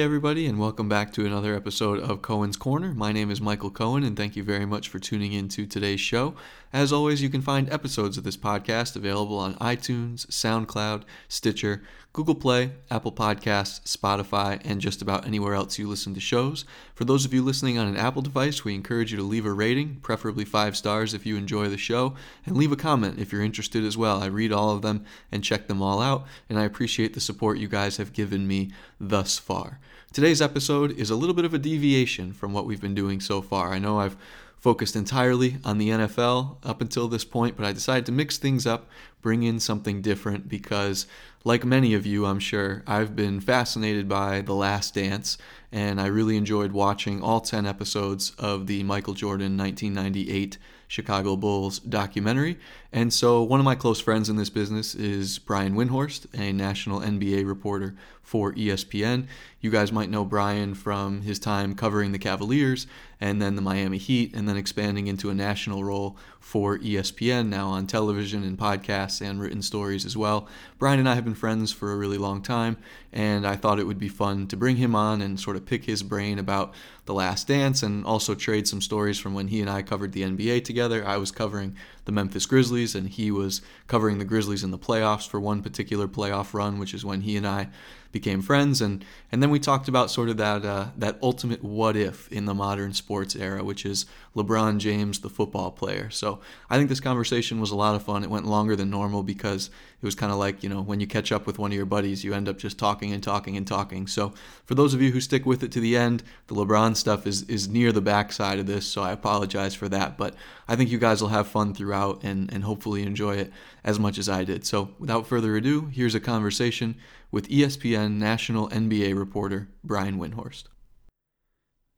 Everybody, and welcome back to another episode of Cohen's Corner. My name is Michael Cohen, and thank you very much for tuning in to today's show. As always, you can find episodes of this podcast available on iTunes, SoundCloud, Stitcher, Google Play, Apple Podcasts, Spotify, and just about anywhere else you listen to shows. For those of you listening on an Apple device, we encourage you to leave a rating, preferably five stars if you enjoy the show, and leave a comment if you're interested as well. I read all of them and check them all out, and I appreciate the support you guys have given me thus far. Today's episode is a little bit of a deviation from what we've been doing so far. I know I've focused entirely on the NFL up until this point, but I decided to mix things up, bring in something different because, like many of you, I'm sure, I've been fascinated by The Last Dance, and I really enjoyed watching all 10 episodes of the Michael Jordan 1998 Chicago Bulls documentary. And so, one of my close friends in this business is Brian Windhorst, a national NBA reporter for ESPN. You guys might know Brian from his time covering the Cavaliers and then the Miami Heat, and then expanding into a national role for ESPN, now on television and podcasts and written stories as well. Brian and I have been friends for a really long time, and I thought it would be fun to bring him on and sort of pick his brain about The Last Dance and also trade some stories from when he and I covered the NBA together. I was covering the Memphis Grizzlies, and he was covering the Grizzlies in the playoffs for one particular playoff run, which is when he and I became friends, and and then we talked about sort of that uh, that ultimate what if in the modern sports era, which is LeBron James, the football player. So I think this conversation was a lot of fun. It went longer than normal because it was kind of like you know when you catch up with one of your buddies, you end up just talking and talking and talking. So for those of you who stick with it to the end, the LeBron stuff is is near the backside of this, so I apologize for that. But I think you guys will have fun throughout and and hopefully enjoy it as much as I did. So without further ado, here's a conversation with ESPN national NBA reporter Brian Windhorst.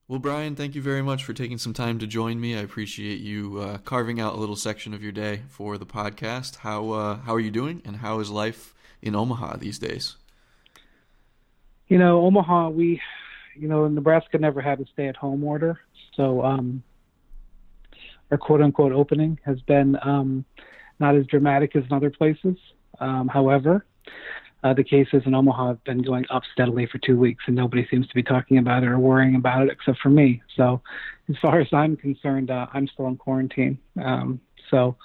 Well, Brian, thank you very much for taking some time to join me. I appreciate you uh, carving out a little section of your day for the podcast. How uh, how are you doing, and how is life in Omaha these days? You know, Omaha, we, you know, Nebraska never had a stay-at-home order, so um, our quote-unquote opening has been um, not as dramatic as in other places. Um, however, uh, the cases in Omaha have been going up steadily for two weeks, and nobody seems to be talking about it or worrying about it except for me. So, as far as I'm concerned, uh, I'm still in quarantine. Um, so,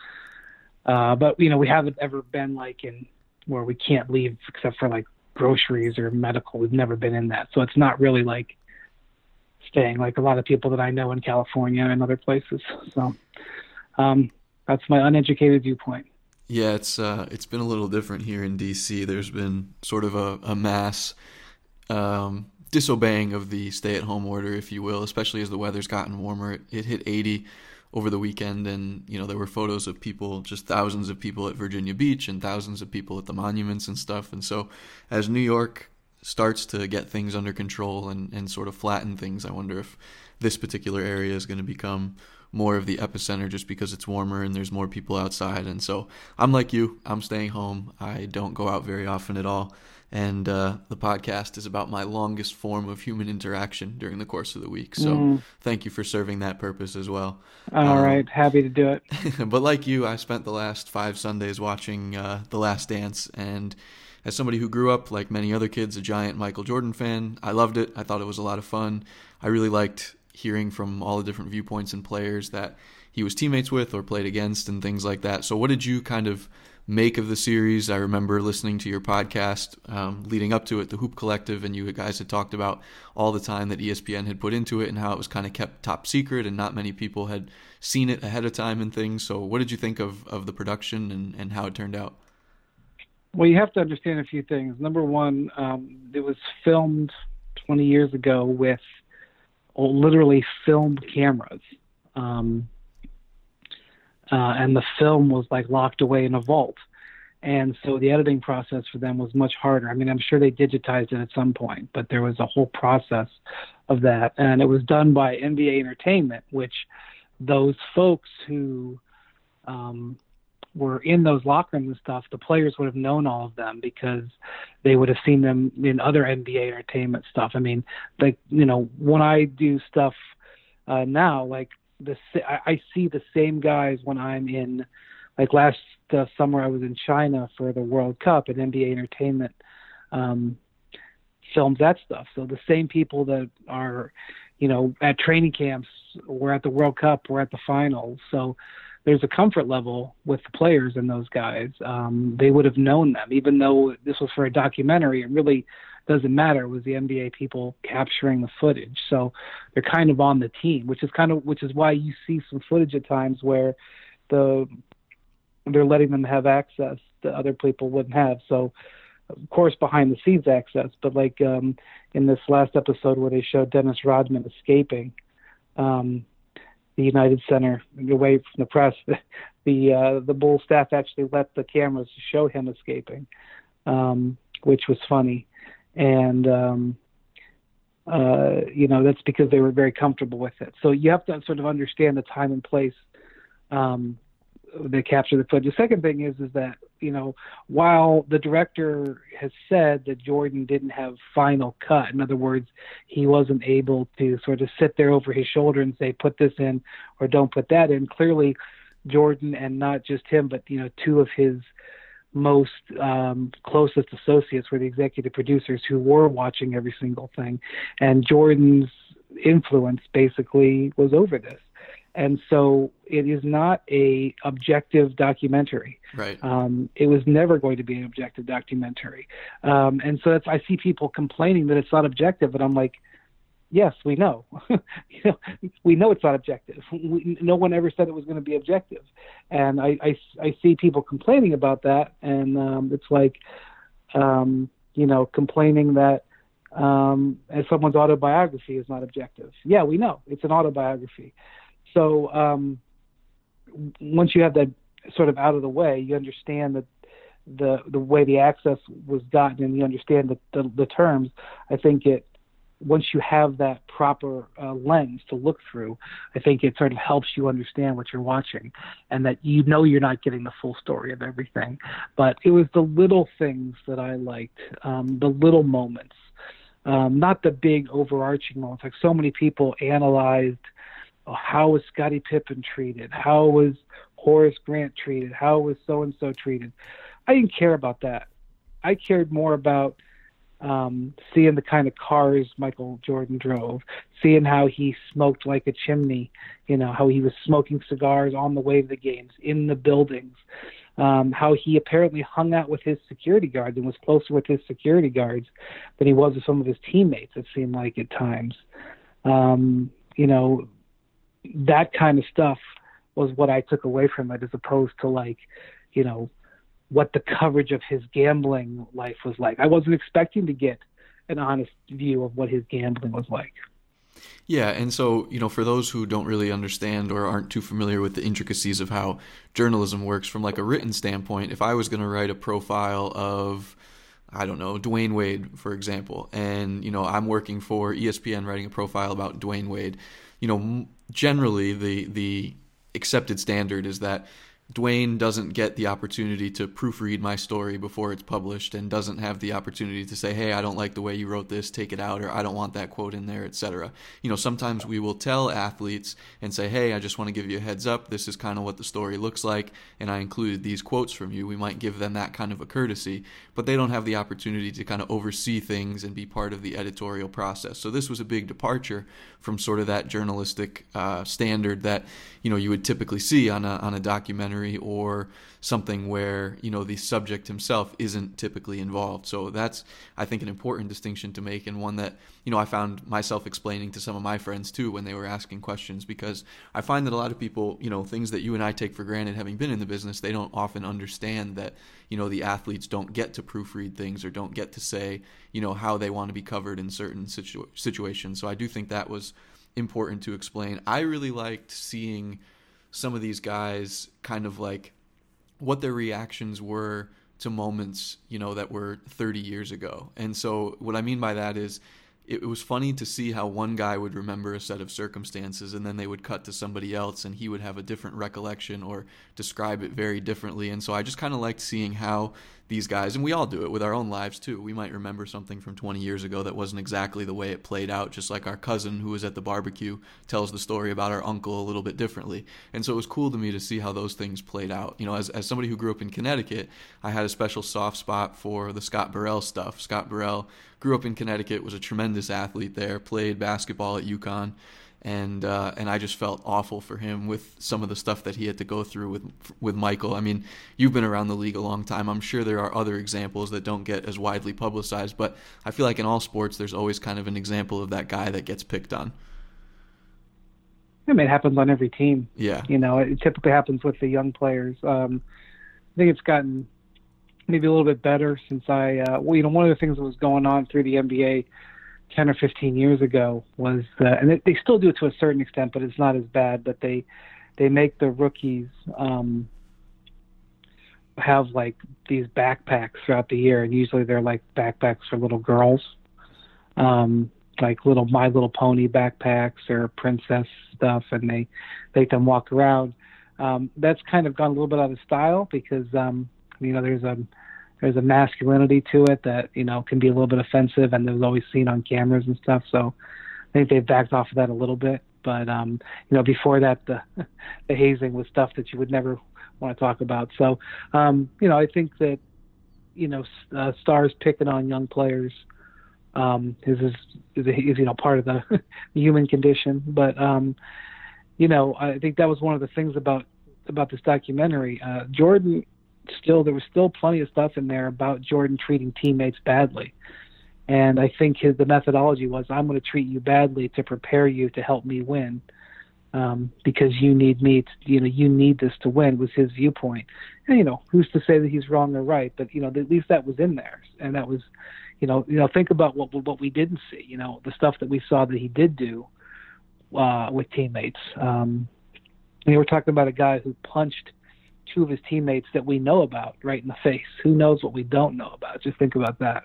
uh, but you know, we haven't ever been like in where we can't leave except for like groceries or medical. We've never been in that, so it's not really like staying like a lot of people that I know in California and other places. So, um, that's my uneducated viewpoint. Yeah, it's uh, it's been a little different here in DC. There's been sort of a, a mass um, disobeying of the stay-at-home order, if you will, especially as the weather's gotten warmer. It, it hit 80 over the weekend, and you know there were photos of people, just thousands of people at Virginia Beach and thousands of people at the monuments and stuff. And so, as New York starts to get things under control and, and sort of flatten things, I wonder if this particular area is going to become more of the epicenter just because it's warmer and there's more people outside. And so I'm like you, I'm staying home. I don't go out very often at all. And uh, the podcast is about my longest form of human interaction during the course of the week. So mm. thank you for serving that purpose as well. All um, right, happy to do it. but like you, I spent the last five Sundays watching uh, The Last Dance. And as somebody who grew up, like many other kids, a giant Michael Jordan fan, I loved it. I thought it was a lot of fun. I really liked hearing from all the different viewpoints and players that he was teammates with or played against and things like that. So, what did you kind of make of the series? I remember listening to your podcast um, leading up to it, the Hoop Collective, and you guys had talked about all the time that ESPN had put into it and how it was kind of kept top secret and not many people had seen it ahead of time and things. So, what did you think of, of the production and, and how it turned out? Well, you have to understand a few things. Number one, um, it was filmed 20 years ago with literally film cameras. Um, uh, and the film was like locked away in a vault. And so the editing process for them was much harder. I mean, I'm sure they digitized it at some point, but there was a whole process of that. And it was done by NBA Entertainment, which those folks who um, were in those locker rooms and stuff, the players would have known all of them because they would have seen them in other NBA entertainment stuff. I mean, like you know, when I do stuff uh, now, like the I see the same guys when I'm in. Like last uh, summer, I was in China for the World Cup, and NBA Entertainment um, films that stuff. So the same people that are, you know, at training camps, were at the World Cup, were at the finals. So there's a comfort level with the players and those guys. Um, they would have known them, even though this was for a documentary. It really doesn't matter. It was the NBA people capturing the footage, so they're kind of on the team, which is kind of which is why you see some footage at times where the they're letting them have access that other people wouldn't have. So, of course, behind the scenes access, but like um, in this last episode where they showed Dennis Rodman escaping um, the United Center away from the press, the uh, the Bull staff actually let the cameras show him escaping, um, which was funny, and. Um, uh, you know that's because they were very comfortable with it. So you have to sort of understand the time and place um, they capture the footage. The second thing is is that you know while the director has said that Jordan didn't have final cut, in other words, he wasn't able to sort of sit there over his shoulder and say put this in or don't put that in. Clearly, Jordan and not just him, but you know two of his most um, closest associates were the executive producers who were watching every single thing, and Jordan's influence basically was over this and so it is not a objective documentary. Right. Um, it was never going to be an objective documentary, um, and so that's I see people complaining that it's not objective, and I'm like, yes, we know. you know, we know it's not objective. We, no one ever said it was going to be objective, and I, I, I see people complaining about that, and um, it's like, um, you know, complaining that um, as someone's autobiography is not objective. Yeah, we know it's an autobiography. So um, once you have that sort of out of the way, you understand that the the way the access was gotten and you understand the, the, the terms. I think it once you have that proper uh, lens to look through, I think it sort of helps you understand what you're watching and that you know you're not getting the full story of everything. But it was the little things that I liked, um, the little moments, um, not the big overarching moments. Like so many people analyzed how was Scottie Pippen treated? How was Horace Grant treated? How was so and so treated? I didn't care about that. I cared more about um, seeing the kind of cars Michael Jordan drove, seeing how he smoked like a chimney, you know, how he was smoking cigars on the way to the games, in the buildings, um, how he apparently hung out with his security guards and was closer with his security guards than he was with some of his teammates, it seemed like at times. Um, you know, that kind of stuff was what I took away from it, as opposed to like, you know, what the coverage of his gambling life was like. I wasn't expecting to get an honest view of what his gambling was like. Yeah, and so, you know, for those who don't really understand or aren't too familiar with the intricacies of how journalism works from like a written standpoint, if I was going to write a profile of I don't know, Dwyane Wade, for example, and, you know, I'm working for ESPN writing a profile about Dwyane Wade, you know, generally the the accepted standard is that Dwyane doesn't get the opportunity to proofread my story before it's published and doesn't have the opportunity to say, "Hey, I don't like the way you wrote this, take it out," or "I don't want that quote in there," etc. You know, sometimes we will tell athletes and say, "Hey, I just want to give you a heads up. This is kind of what the story looks like, and I included these quotes from you." We might give them that kind of a courtesy, but they don't have the opportunity to kind of oversee things and be part of the editorial process. So this was a big departure from sort of that journalistic uh, standard that you know you would typically see on a on a documentary or something where you know the subject himself isn't typically involved. So that's I think an important distinction to make and one that you know I found myself explaining to some of my friends too when they were asking questions because I find that a lot of people you know things that you and I take for granted having been in the business they don't often understand that you know the athletes don't get to proofread things or don't get to say you know how they want to be covered in certain situ- situations. So I do think that was important to explain. I really liked seeing some of these guys kind of like what their reactions were to moments, you know, that were 30 years ago. And so what I mean by that is it was funny to see how one guy would remember a set of circumstances and then they would cut to somebody else and he would have a different recollection or describe it very differently. And so I just kind of liked seeing how these guys, and we all do it with our own lives too. We might remember something from 20 years ago that wasn't exactly the way it played out, just like our cousin who was at the barbecue tells the story about our uncle a little bit differently. And so it was cool to me to see how those things played out. You know, as, as somebody who grew up in Connecticut, I had a special soft spot for the Scott Burrell stuff. Scott Burrell grew up in Connecticut, was a tremendous athlete there, played basketball at UConn and uh, and I just felt awful for him with some of the stuff that he had to go through with with Michael. I mean, you've been around the league a long time. I'm sure there are other examples that don't get as widely publicized, but I feel like in all sports, there's always kind of an example of that guy that gets picked on. I mean, it happens on every team. Yeah. You know, it typically happens with the young players. Um, I think it's gotten maybe a little bit better since I, uh, well, you know, one of the things that was going on through the NBA 10 or 15 years ago was uh, and they, they still do it to a certain extent but it's not as bad but they they make the rookies um have like these backpacks throughout the year and usually they're like backpacks for little girls um like little my little pony backpacks or princess stuff and they make them walk around. Um that's kind of gone a little bit out of style because um you know there's a there's a masculinity to it that you know can be a little bit offensive, and there's always seen on cameras and stuff. So I think they've backed off of that a little bit. But um, you know, before that, the the hazing was stuff that you would never want to talk about. So um, you know, I think that you know, uh, stars picking on young players um, is is, is, is you know part of the, the human condition. But um, you know, I think that was one of the things about about this documentary. Uh, Jordan still there was still plenty of stuff in there about Jordan treating teammates badly. And I think his the methodology was I'm going to treat you badly to prepare you to help me win. Um, because you need me, to, you know, you need this to win was his viewpoint. And you know, who's to say that he's wrong or right? But you know, at least that was in there, and that was, you know, you know, think about what what we didn't see. You know, the stuff that we saw that he did do uh, with teammates. Um, and we're talking about a guy who punched two of his teammates that we know about right in the face. Who knows what we don't know about? Just think about that.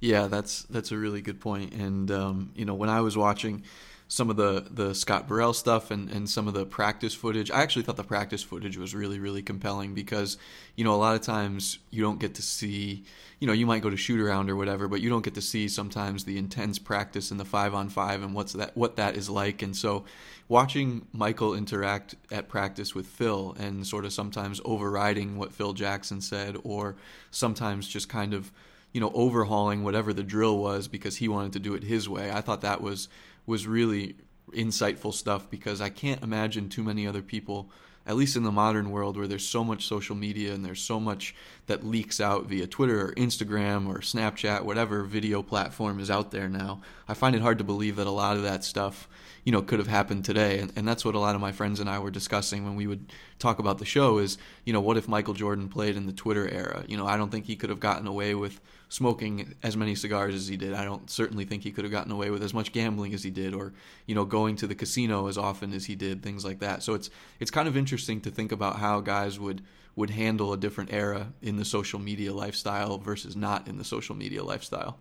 Yeah, that's that's a really good point. And um, you know, when I was watching some of the the Scott Burrell stuff and, and some of the practice footage. I actually thought the practice footage was really really compelling because you know a lot of times you don't get to see you know you might go to shoot around or whatever, but you don't get to see sometimes the intense practice and the five on five and what's that what that is like. And so watching Michael interact at practice with Phil and sort of sometimes overriding what Phil Jackson said or sometimes just kind of you know overhauling whatever the drill was because he wanted to do it his way. I thought that was was really insightful stuff because I can't imagine too many other people, at least in the modern world where there's so much social media and there's so much that leaks out via Twitter or Instagram or Snapchat, whatever video platform is out there now. I find it hard to believe that a lot of that stuff, you know, could have happened today. And, and that's what a lot of my friends and I were discussing when we would talk about the show is, you know, what if Michael Jordan played in the Twitter era? You know, I don't think he could have gotten away with smoking as many cigars as he did. I don't certainly think he could have gotten away with as much gambling as he did, or you know, going to the casino as often as he did, things like that. So it's it's kind of interesting to think about how guys would would handle a different era in the social media lifestyle versus not in the social media lifestyle.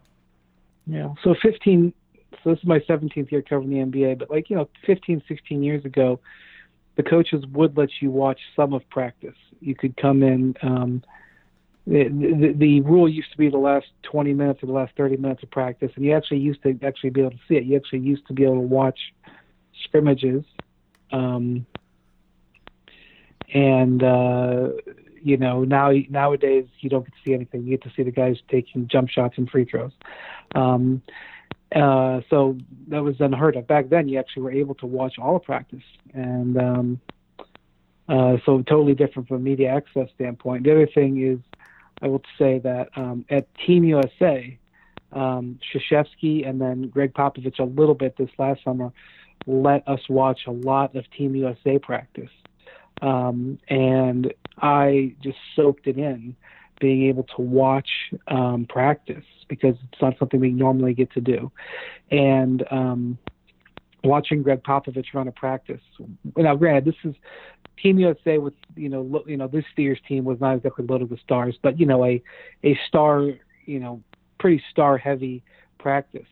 Yeah. So 15. So this is my 17th year covering the NBA, but like you know, 15, 16 years ago, the coaches would let you watch some of practice. You could come in. Um, the, the, the rule used to be the last 20 minutes or the last 30 minutes of practice, and you actually used to actually be able to see it. You actually used to be able to watch scrimmages, um, and uh, you know now nowadays you don't get to see anything. You get to see the guys taking jump shots and free throws. Um, uh, so that was unheard of back then. You actually were able to watch all of practice, and um, uh, so totally different from a media access standpoint. The other thing is I will say that um, at Team USA, um, Krzyzewski and then Gregg Popovich a little bit this last summer let us watch a lot of Team USA practice. Um, and I just soaked it in, being able to watch um, practice because it's not something we normally get to do. And um, watching Gregg Popovich run a practice. Now, granted, this is Team USA with you know lo, you know this year's team was not exactly loaded with stars, but you know a a star you know pretty star heavy practice.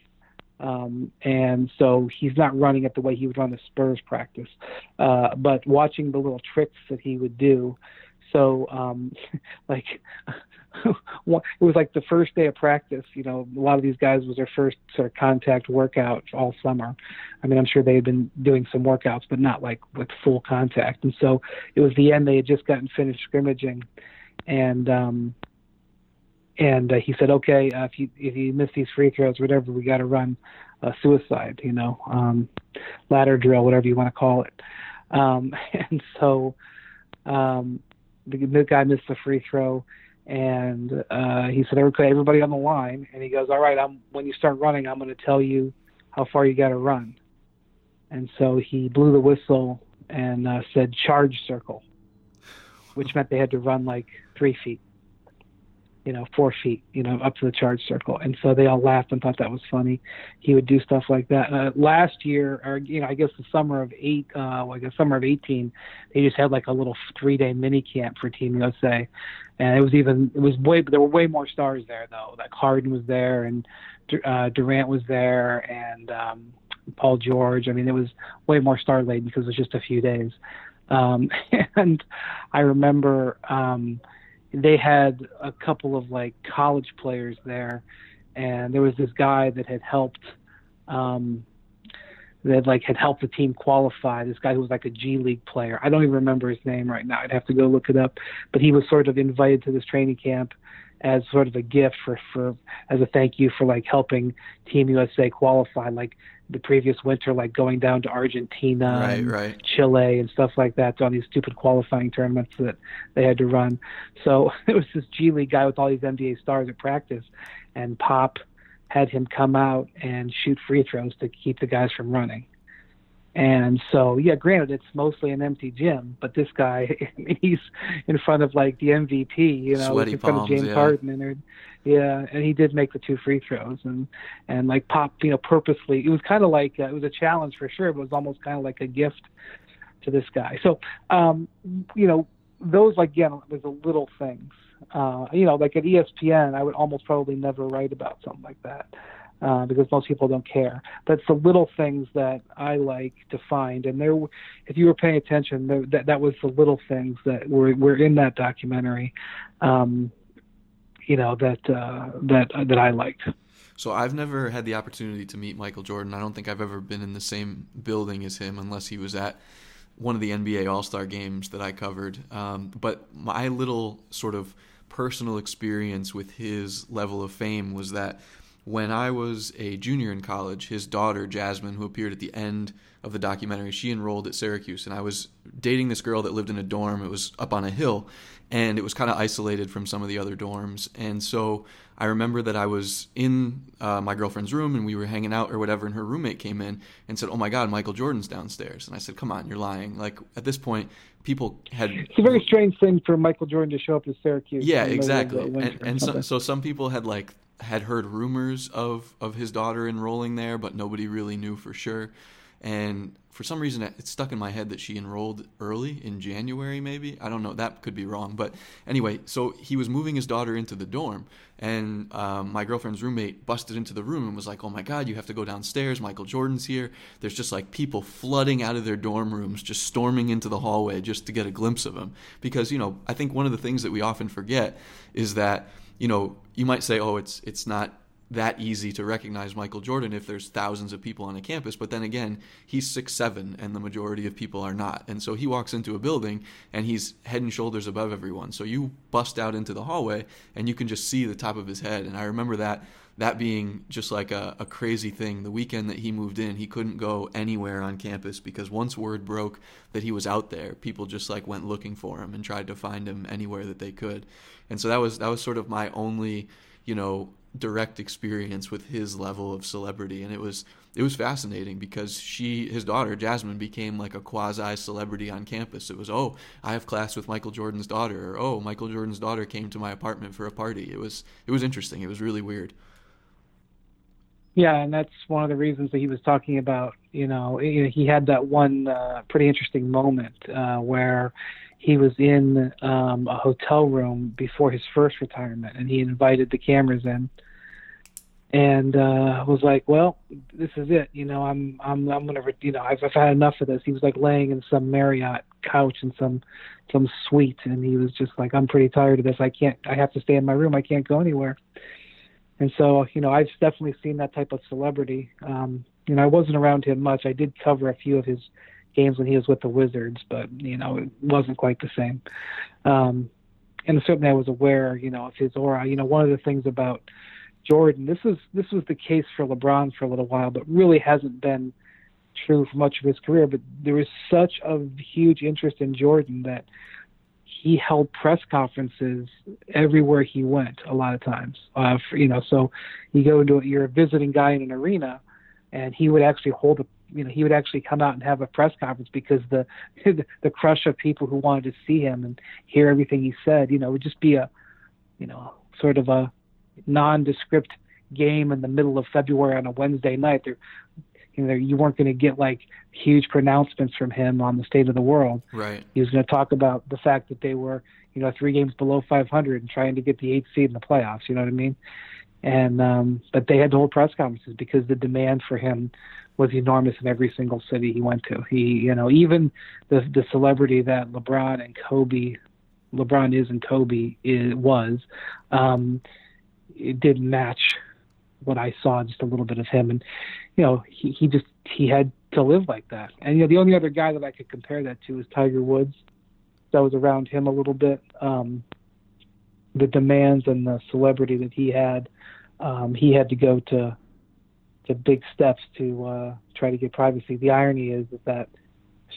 Um, and so he's not running it the way he would run the Spurs practice, uh, but watching the little tricks that he would do. So, um, like it was like the first day of practice. You know, a lot of these guys was their first sort of contact workout all summer. I mean, I'm sure they had been doing some workouts, but not like with full contact. And so it was the end. They had just gotten finished scrimmaging, and um, and uh, he said, okay, uh, if you if you miss these free throws, whatever, we got to run a suicide, you know, um, ladder drill, whatever you want to call it. Um, and so um, the, the guy missed the free throw, and uh, he said, okay, everybody on the line, and he goes, all right, I'm when you start running, I'm going to tell you how far you got to run. And so he blew the whistle and uh, said charge circle, which meant they had to run like three feet you know, four feet, you know, up to the charge circle. And so they all laughed and thought that was funny. He would do stuff like that. Uh, last year, or you know, I guess the summer of eight, uh, like the summer of eighteen, they just had like a little three-day mini camp for Team USA, and it was even it was way there were way more stars there though. Like Harden was there, and uh, Durant was there, and um, Paul George. I mean, it was way more star laden because it was just a few days. Um, and I remember. Um, they had a couple of like college players there, and there was this guy that had helped, um, that like had helped the team qualify. This guy who was like a G League player. I don't even remember his name right now. I'd have to go look it up. But he was sort of invited to this training camp as sort of a gift for for as a thank you for like helping Team USA qualify. Like the previous winter, like going down to Argentina, right, right. Chile, and stuff like that, on these stupid qualifying tournaments that they had to run. So it was this G League guy with all these NBA stars at practice, and Pop had him come out and shoot free throws to keep the guys from running. And so, yeah, granted, it's mostly an empty gym, but this guy, he's in front of like the MVP, you know, Sweaty in front palms, of James yeah. Harden, and yeah, and he did make the two free throws, and and like pop, you know, purposely. It was kind of like uh, it was a challenge for sure, but it was almost kind of like a gift to this guy. So, um, you know, those like again was the little things. Uh, you know, like at ESPN, I would almost probably never write about something like that uh, because most people don't care. That's the little things that I like to find, and there, if you were paying attention, there, that that was the little things that were were in that documentary. Um, you know that uh, that that I liked. So I've never had the opportunity to meet Michael Jordan. I don't think I've ever been in the same building as him, unless he was at one of the NBA All Star games that I covered. Um, but my little sort of personal experience with his level of fame was that when I was a junior in college, his daughter, Jasmine, who appeared at the end of the documentary, she enrolled at Syracuse. And I was dating this girl that lived in a dorm. It was up on a hill, and it was kind of isolated from some of the other dorms. And so I remember that I was in uh, my girlfriend's room and we were hanging out or whatever, and her roommate came in and said, Oh my God, Michael Jordan's downstairs. And I said, Come on, you're lying. Like at this point, people had. It's a very strange thing for Michael Jordan to show up at Syracuse. Yeah, in the middle of the exactly. And, and so, so some people had like had heard rumors of of his daughter enrolling there, but nobody really knew for sure. And for some reason, it stuck in my head that she enrolled early in January, maybe. I don't know. That could be wrong. But anyway, so he was moving his daughter into the dorm, and um, my girlfriend's roommate busted into the room and was like, "Oh my God, you have to go downstairs. Michael Jordan's here." There's just like people flooding out of their dorm rooms, just storming into the hallway just to get a glimpse of him. Because you know, I think one of the things that we often forget is that you know you might say, "Oh, it's it's not." that easy to recognize Michael Jordan if there's thousands of people on a campus. But then again, he's six seven, and the majority of people are not. And so he walks into a building and he's head and shoulders above everyone. So you bust out into the hallway and you can just see the top of his head. And I remember that that being just like a, a crazy thing. The weekend that he moved in, he couldn't go anywhere on campus because once word broke that he was out there, people just like went looking for him and tried to find him anywhere that they could. And so that was that was sort of my only, you know, direct experience with his level of celebrity and it was it was fascinating because she his daughter Jasmine became like a quasi celebrity on campus it was oh I have class with Michael Jordan's daughter or oh Michael Jordan's daughter came to my apartment for a party it was it was interesting it was really weird Yeah, and that's one of the reasons that he was talking about. You know, he had that one uh, pretty interesting moment uh, where he was in um, a hotel room before his first retirement, and he invited the cameras in, and uh, was like, "Well, this is it. You know, I'm I'm I'm gonna re- you know I've, I've had enough of this." He was like laying in some Marriott couch in some some suite, and he was just like, "I'm pretty tired of this. I can't. I have to stay in my room. I can't go anywhere." And so, you know, I've definitely seen that type of celebrity. Um, you know, I wasn't around him much. I did cover a few of his games when he was with the Wizards, but you know, it wasn't quite the same. Um, and certainly, I was aware, you know, of his aura. You know, one of the things about Jordan. This is this was the case for LeBron for a little while, but really hasn't been true for much of his career. But there was such a huge interest in Jordan that he held press conferences everywhere he went. A lot of times, uh, for, you know, so you go into you're a visiting guy in an arena, and he would actually hold a you know he would actually come out and have a press conference because the the crush of people who wanted to see him and hear everything he said you know would just be a you know sort of a nondescript game in the middle of February on a Wednesday night. There, you know, you weren't going to get like huge pronouncements from him on the state of the world. Right. He was going to talk about the fact that they were, you know, three games below 500 and trying to get the eighth seed in the playoffs. You know what I mean? And um, but they had to hold press conferences because the demand for him was enormous in every single city he went to. He, you know, even the the celebrity that LeBron and Kobe, LeBron is and Kobe is, was. Um, it didn't match what I saw just a little bit of him and you know he he just he had to live like that. And you know the only other guy that I could compare that to is Tiger Woods. That was around him a little bit. Um the demands and the celebrity that he had. Um he had to go to to big steps to uh try to get privacy. The irony is, is that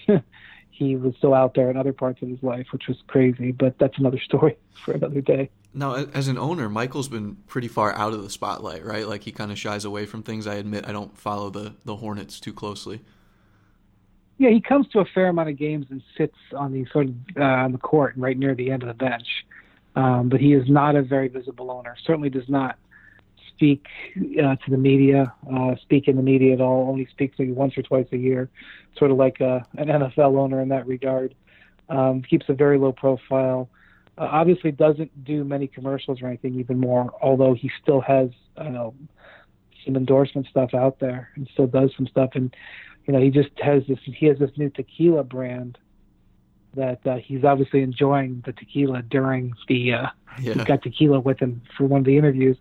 he was still out there in other parts of his life which was crazy but that's another story for another day now, as an owner, Michael's been pretty far out of the spotlight, right? Like he kind of shies away from things. I admit I don't follow the the Hornets too closely. Yeah, he comes to a fair amount of games and sits on the sort of uh, on the court right near the end of the bench. Um, but he is not a very visible owner. Certainly does not speak uh, to the media, uh, speak in the media at all. Only speaks maybe once or twice a year, sort of like a, an NFL owner in that regard. Um, keeps a very low profile. Uh, obviously, doesn't do many commercials or anything even more. Although he still has, I know, some endorsement stuff out there and still does some stuff. And you know, he just has this. He has this new tequila brand that uh, he's obviously enjoying the tequila during the. Uh, yeah. He's got tequila with him for one of the interviews,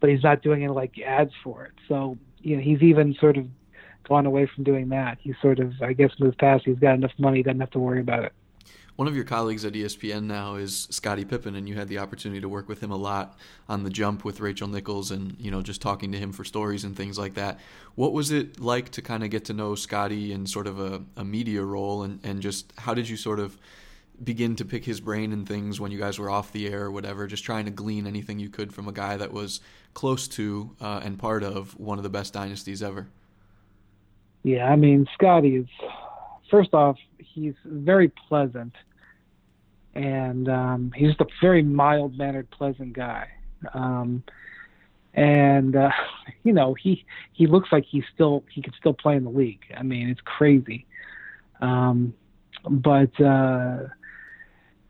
but he's not doing any like ads for it. So you know, he's even sort of gone away from doing that. He's sort of, I guess, moved past. He's got enough money, doesn't have to worry about it. One of your colleagues at ESPN now is Scottie Pippen, and you had the opportunity to work with him a lot on the jump with Rachel Nichols, and you know just talking to him for stories and things like that. What was it like to kind of get to know Scottie in sort of a, a media role, and and just how did you sort of begin to pick his brain and things when you guys were off the air or whatever, just trying to glean anything you could from a guy that was close to uh, and part of one of the best dynasties ever. Yeah, I mean, Scottie is first off, he's very pleasant, and um, he's just a very mild mannered, pleasant guy. Um, and uh, you know, he he looks like he's still he could still play in the league. I mean, it's crazy. Um, but uh,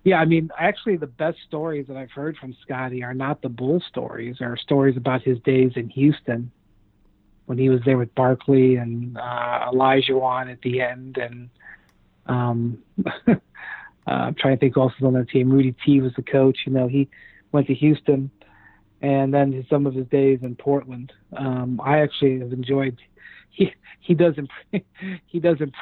yeah, I mean, actually, the best stories that I've heard from Scottie are not the Bull stories, are stories about his days in Houston when he was there with Barkley and uh, Olajuwon at the end, and um, uh, I'm trying to think who else was on the team. Rudy T was the coach. You know, he went to Houston, and then some of his days in Portland. Um, I actually have enjoyed. He he does imp- he does imp-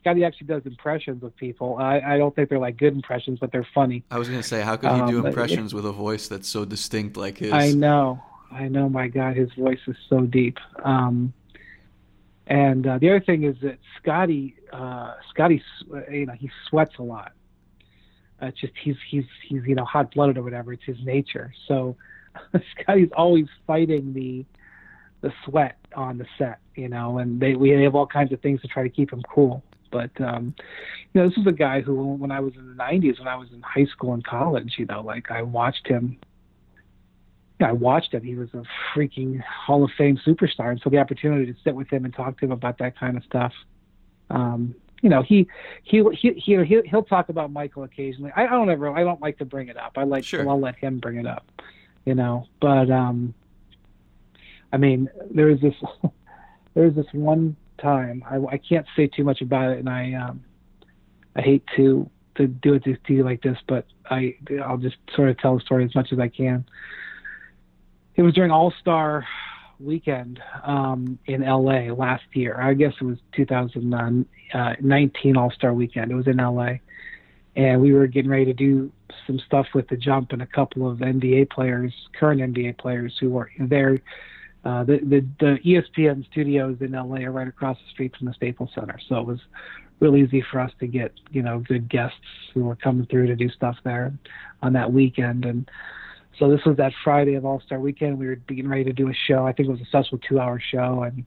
Scottie actually does impressions of people. I, I don't think they're like good impressions, but they're funny. I was gonna say, how could he do um, impressions with a voice that's so distinct like his? I know, I know. My God, his voice is so deep. Um, and uh, the other thing is that Scottie, uh, Scottie, you know, he sweats a lot. Uh, just he's he's he's you know hot blooded or whatever. It's his nature. So Scottie's always fighting the the sweat on the set, you know, and they we have all kinds of things to try to keep him cool. But um, you know, this is a guy who, when I was in the '90s, when I was in high school and college, you know, like I watched him I watched him. He was a freaking Hall of Fame superstar, and so the opportunity to sit with him and talk to him about that kind of stuff. Um, you know, he he he he he'll, he'll talk about Michael occasionally. I, I don't ever I don't like to bring it up. I like sure. I'll let him bring it up. You know, but um, I mean, there was this there was this one time I, I can't say too much about it, and I um, I hate to to do it to you like this, but I I'll just sort of tell the story as much as I can. It was during All Star weekend um, in LA last year. I guess it was 2019 All Star weekend. It was in LA, and we were getting ready to do some stuff with the jump and a couple of NBA players, current NBA players who were there. Uh, the, the the ESPN studios in LA are right across the street from the Staples Center, so it was real easy for us to get you know good guests who were coming through to do stuff there on that weekend and so this was that Friday of All Star Weekend. We were getting ready to do a show. I think it was a special two hour show, and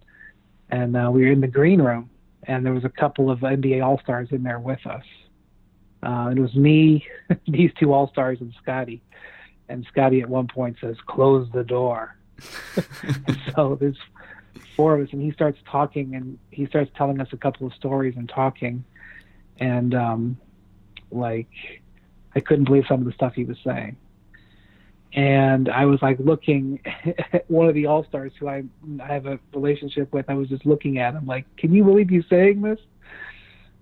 and uh, we were in the green room, and there was a couple of NBA All Stars in there with us. Uh, it was me, these two All Stars, and Scottie. And Scottie at one point says, "Close the door." so there's four of us, and he starts talking, and he starts telling us a couple of stories and talking, and um, like I couldn't believe some of the stuff he was saying and I was like looking at one of the all stars who I I have a relationship with. I was just looking at him like, "Can you believe you saying this?"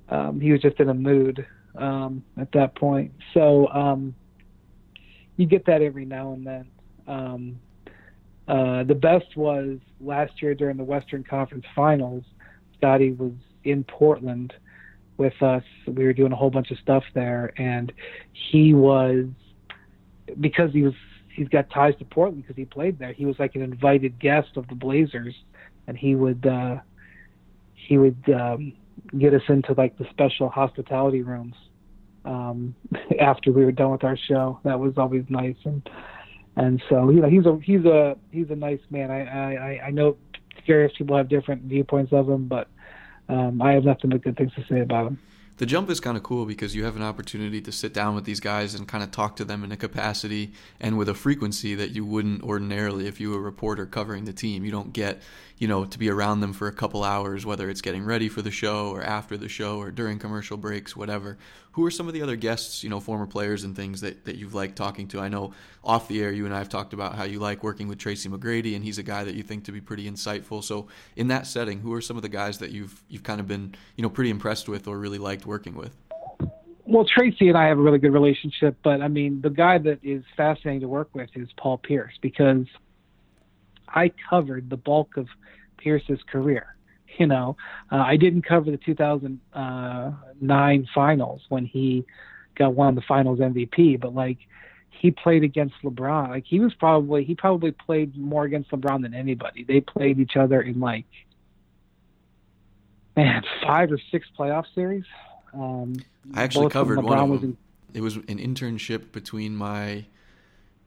Um, he was just in a mood um, at that point. So um, you get that every now and then. Um, uh, the best was last year during the Western Conference Finals. Scottie was in Portland with us. We were doing a whole bunch of stuff there, and he was because he was he's got ties to Portland because he played there. He was like an invited guest of the Blazers, and he would uh, he would um, get us into like the special hospitality rooms um, after we were done with our show. That was always nice, and and so you know he's a he's a he's a nice man. I I I know various people have different viewpoints of him, but um, I have nothing but good things to say about him the jump is kind of cool because you have an opportunity to sit down with these guys and kind of talk to them in a capacity and with a frequency that you wouldn't ordinarily if you were a reporter covering the team. You don't get, you know, to be around them for a couple hours, whether it's getting ready for the show or after the show or during commercial breaks, whatever. Who are some of the other guests, you know, former players and things that, that you've liked talking to? I know off the air, you and I have talked about how you like working with Tracy McGrady, and he's a guy that you think to be pretty insightful. So, in that setting, who are some of the guys that you've you've kind of been, you know, pretty impressed with or really liked working with? Well, Tracy and I have a really good relationship, but I mean, the guy that is fascinating to work with is Paul Pierce because I covered the bulk of Pierce's career. You know, uh, I didn't cover the 2009 finals when he got one of the finals MVP, but like he played against LeBron. Like he was probably he probably played more against LeBron than anybody. They played each other in like man five or six playoff series. Um, I actually covered one of them. In, it was an internship between my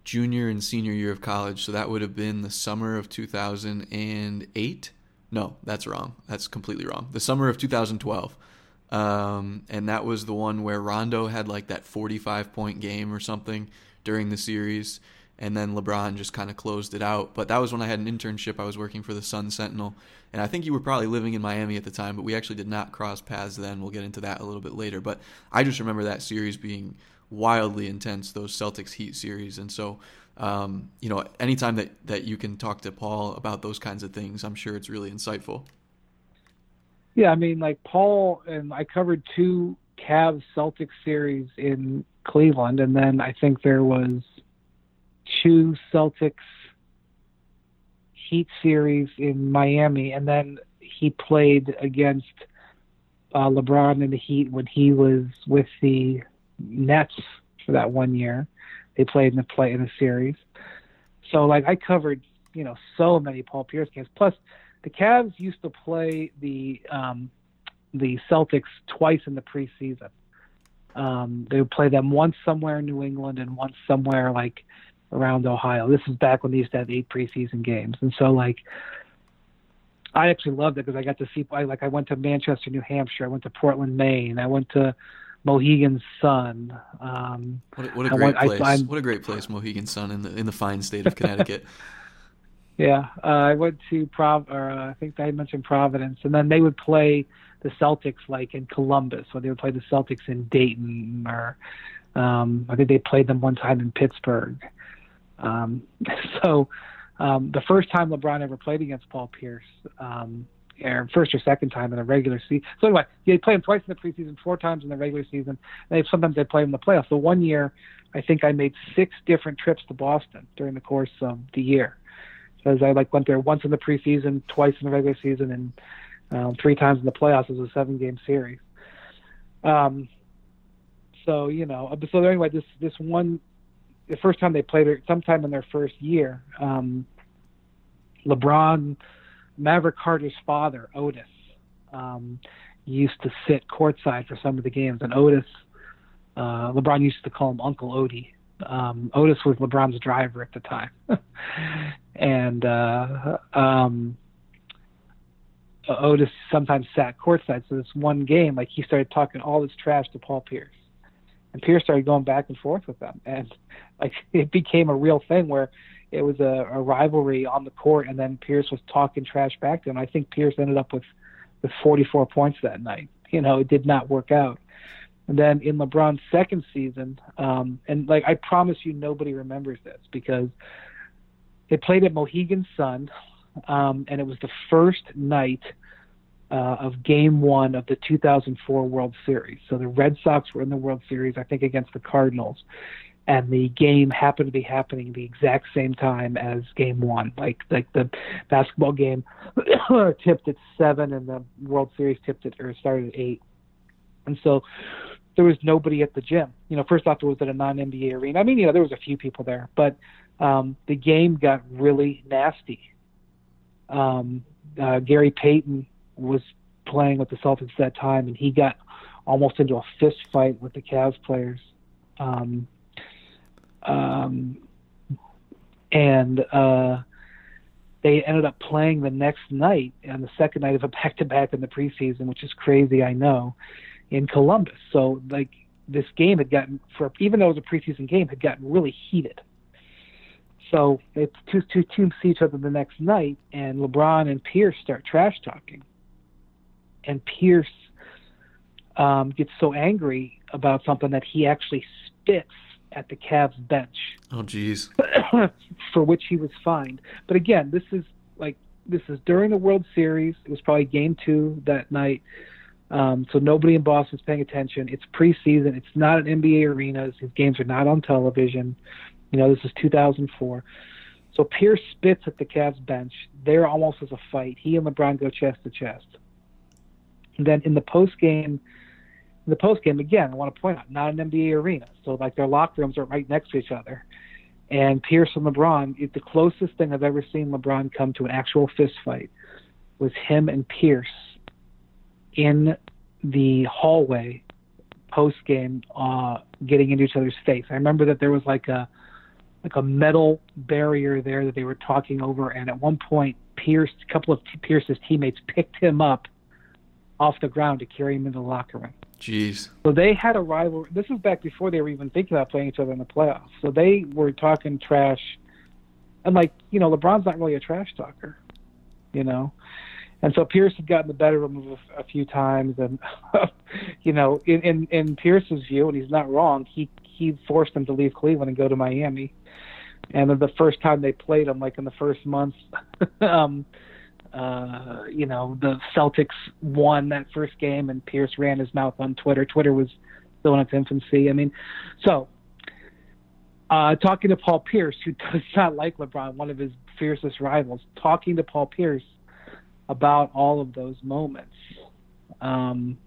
junior and senior year of college, so that would have been the summer of 2008 no, that's wrong. That's completely wrong. The summer of 2012. Um, and that was the one where Rondo had like that 45 point game or something during the series. And then LeBron just kind of closed it out. But that was when I had an internship. I was working for the Sun Sentinel. And I think you were probably living in Miami at the time, but we actually did not cross paths then. We'll get into that a little bit later. But I just remember that series being wildly intense, those Celtics Heat series. And so um, you know, anytime that, that you can talk to Paul about those kinds of things, I'm sure it's really insightful. Yeah, I mean, like Paul and I covered two Cavs Celtics series in Cleveland, and then I think there was two Celtics Heat series in Miami, and then he played against uh, LeBron in the Heat when he was with the Nets for that one year. They played in the play in the series. So like I covered, you know, so many Paul Pierce games. Plus, the Cavs used to play the um, the Celtics twice in the preseason. Um, they would play them once somewhere in New England and once somewhere like around Ohio. This is back when they used to have eight preseason games, and so like I actually loved it because I got to see. I, like I went to Manchester, New Hampshire. I went to Portland, Maine. I went to Mohegan Sun. Um, what, what, a great place! I, what a great place, Mohegan Sun, in the in the fine state of Connecticut. yeah, uh, I went to Prov, or uh, I think I mentioned Providence, and then they would play the Celtics like in Columbus, or they would play the Celtics in Dayton, or um, I think they played them one time in Pittsburgh. Um, so um, the first time LeBron ever played against Paul Pierce, um, or first or second time in the regular season. So anyway, they played him twice in the preseason, four times in the regular season. They sometimes they play him in the playoffs. So one year, I think I made six different trips to Boston during the course of the year. Because I like went there once in the preseason, twice in the regular season, and um, three times in the playoffs. as a seven-game series. Um, so you know, so anyway, this this one, the first time they played it, sometime in their first year, um, LeBron, Maverick Carter's father, Otis, um, used to sit courtside for some of the games, and Otis, uh, LeBron used to call him Uncle Odie. Um, Otis was LeBron's driver at the time, and uh, um, Otis sometimes sat courtside. So this one game, like he started talking all this trash to Paul Pierce, and Pierce started going back and forth with them, and like it became a real thing where it was a, a rivalry on the court, and then Pierce was talking trash back to him. I think Pierce ended up with with 44 points that night. You know, it did not work out. And then in LeBron's second season, um, and like I promise you, nobody remembers this because they played at Mohegan Sun, um, and it was the first night uh, of Game One of the 2004 World Series. So the Red Sox were in the World Series, I think, against the Cardinals, and the game happened to be happening the exact same time as Game One. Like like the basketball game tipped at seven, and the World Series tipped at or started at eight, and so there was nobody at the gym. You know, first off, it was at a non-NBA arena. I mean, you know, there was a few people there, but um, the game got really nasty. Um, uh, Gary Payton was playing with the Celtics at that time, and he got almost into a fist fight with the Cavs players. Um, um, and uh, they ended up playing the next night on the second night of a back-to-back in the preseason, which is crazy, I know, in Columbus. So like this game had gotten for even though it was a preseason game, had gotten really heated. So it's two two teams see each other the next night, and LeBron and Pierce start trash talking, and Pierce um, gets so angry about something that he actually spits at the Cavs bench. Oh, geez. for which he was fined. But again, this is like this is during the World Series. It was probably Game Two that night. Um, so nobody in Boston's paying attention. It's preseason. It's not an NBA arena. These games are not on television. You know, this is 2004. So Pierce spits at the Cavs bench. There almost was a fight. He and LeBron go chest to chest. And then in the post game, in the post game again, I want to point out not an NBA arena, so like their locker rooms are right next to each other. And Pierce and LeBron, the closest thing I've ever seen LeBron come to an actual fist fight was him and Pierce in the hallway post game, uh, getting into each other's face. I remember that there was like a like a metal barrier there that they were talking over, and at one point, Pierce, a couple of Pierce's teammates picked him up off the ground to carry him into the locker room. Jeez. So they had a rival. This was back before they were even thinking about playing each other in the playoffs. So they were talking trash, and like you know, LeBron's not really a trash talker, you know. And so Pierce had gotten the better of him a, a few times, and you know, in, in in Pierce's view, and he's not wrong, he he forced him to leave Cleveland and go to Miami. And then the first time they played him, like in the first month, um, uh, you know, the Celtics won that first game, and Pierce ran his mouth on Twitter. Twitter was still in its infancy. I mean, so uh, talking to Paul Pierce, who does not like LeBron, one of his fiercest rivals, talking to Paul Pierce about all of those moments um,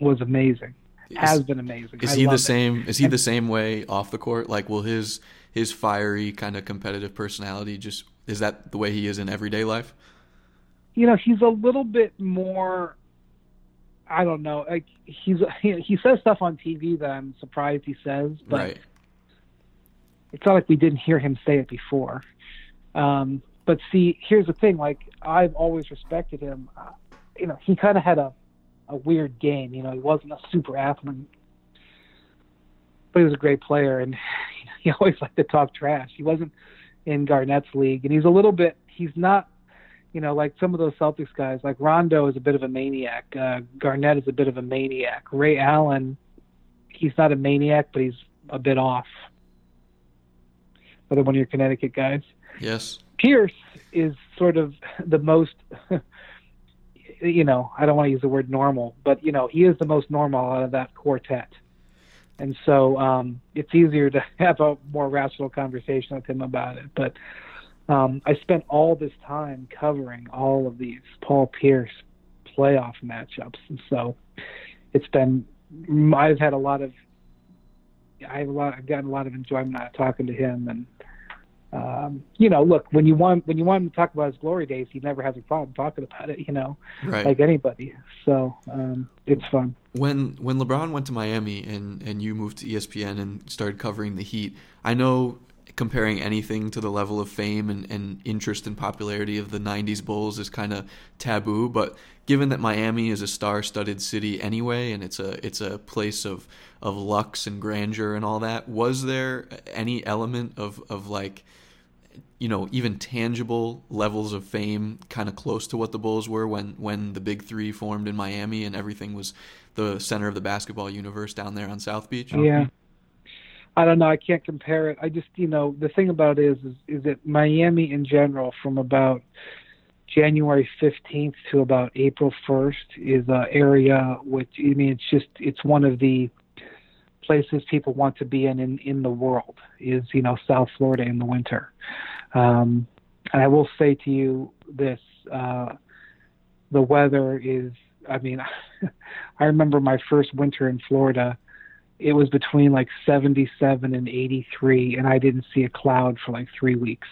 was amazing. Is, Has been amazing. Is I he the same? Is he the same way off the court? Like, will his his fiery kind of competitive personality just is that the way he is in everyday life? You know, he's a little bit more. I don't know. Like he's he, he says stuff on TV that I'm surprised he says, but right. it's not like we didn't hear him say it before. Um, but see, here's the thing. Like I've always respected him. Uh, you know, he kind of had a a weird game. You know, he wasn't a super athlete, but he was a great player, and he always liked to talk trash. He wasn't in Garnett's league, and he's a little bit. He's not, you know, like some of those Celtics guys. Like Rondo is a bit of a maniac. Uh, Garnett is a bit of a maniac. Ray Allen, he's not a maniac, but he's a bit off. Another one of your Connecticut guys. Yes. Pierce is sort of the most, you know, I don't want to use the word normal, but you know, he is the most normal out of that quartet. And so um, it's easier to have a more rational conversation with him about it. But um, I spent all this time covering all of these Paul Pierce playoff matchups, and so it's been. I've had a lot of. I have a lot. I've gotten a lot of enjoyment out of talking to him, and um, you know, look when you want when you want him to talk about his glory days, he never has a problem talking about it. You know, right. like anybody. So um, it's fun. When when LeBron went to Miami and and you moved to ESPN and started covering the Heat, I know comparing anything to the level of fame and, and interest and popularity of the 90s Bulls is kind of taboo. But given that Miami is a star studded city anyway, and it's a, it's a place of, of lux and grandeur and all that, was there any element of, of like, you know, even tangible levels of fame kind of close to what the Bulls were when, when the big three formed in Miami and everything was the center of the basketball universe down there on South Beach? Yeah. I don't know. I can't compare it. I just, you know, the thing about it is, is, is that Miami in general, from about January 15th to about April 1st, is an area which, I mean, it's just, it's one of the places people want to be in in, in the world. Is you know South Florida in the winter. Um, and I will say to you this: uh, the weather is. I mean, I remember my first winter in Florida it was between like 77 and 83 and i didn't see a cloud for like three weeks.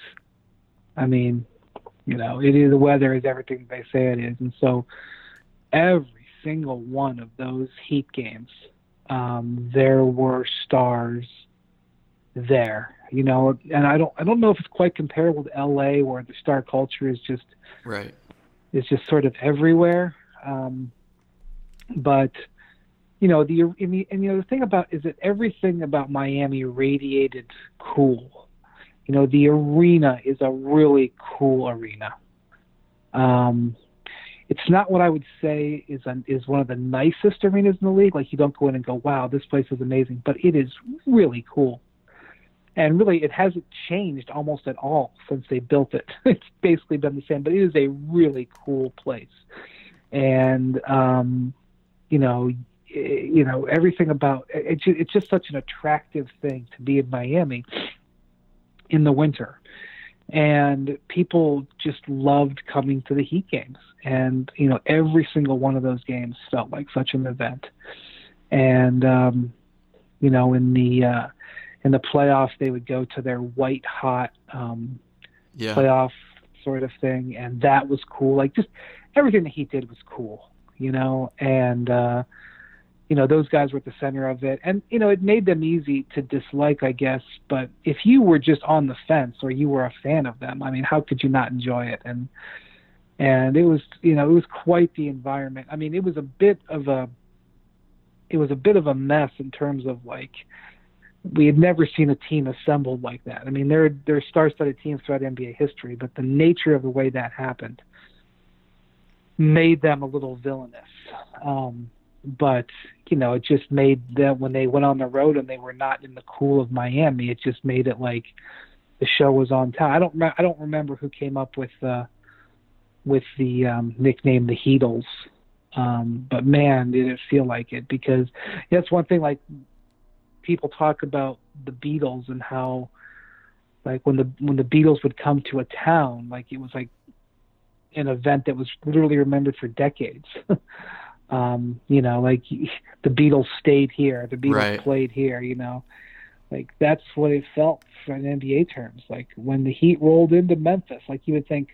I mean you know it is the weather is everything they say it is and so every single one of those heat games um there were stars there you know and i don't i don't know if it's quite comparable to la where the star culture is just right. is just sort of everywhere um but you know the and, the and you know the thing about is that everything about Miami radiated cool. You know the arena is a really cool arena. Um, it's not what I would say is an, is one of the nicest arenas in the league. Like you don't go in and go, "Wow, this place is amazing," but it is really cool. And really, it hasn't changed almost at all since they built it. It's basically been the same, but it is a really cool place. And um, you know, you know everything about it, it's just such an attractive thing to be in Miami in the winter. And people just loved coming to the heat games. And you know every single one of those games felt like such an event. And um you know in the uh in the playoffs they would go to their white hot um yeah. playoff sort of thing. And that was cool. Like just everything that he did was cool you know? And uh you know those guys were at the center of it. And you know it made them easy to dislike i guess. But if you were just on the fence or you were a fan of them i mean how could you not enjoy it? And and it was you know it was quite the environment. I mean it was a bit of a it was a bit of a mess in terms of like we had never seen a team assembled like that. I mean there there are star-studded teams throughout nba history but the nature of the way that happened made them a little villainous. Um but you know, it just made them when they went on the road and they were not in the cool of Miami. It just made it like the show was on town. I don't I don't remember who came up with uh, with the um, nickname the Heatles, um, but man, did it feel like it because that's one thing. Like people talk about the Beatles and how like when the when the Beatles would come to a town, like it was like an event that was literally remembered for decades. um, you know, like the Beatles stayed here, the Beatles right. played here, you know. Like that's what it felt for in NBA terms. Like when the Heat rolled into Memphis, like you would think,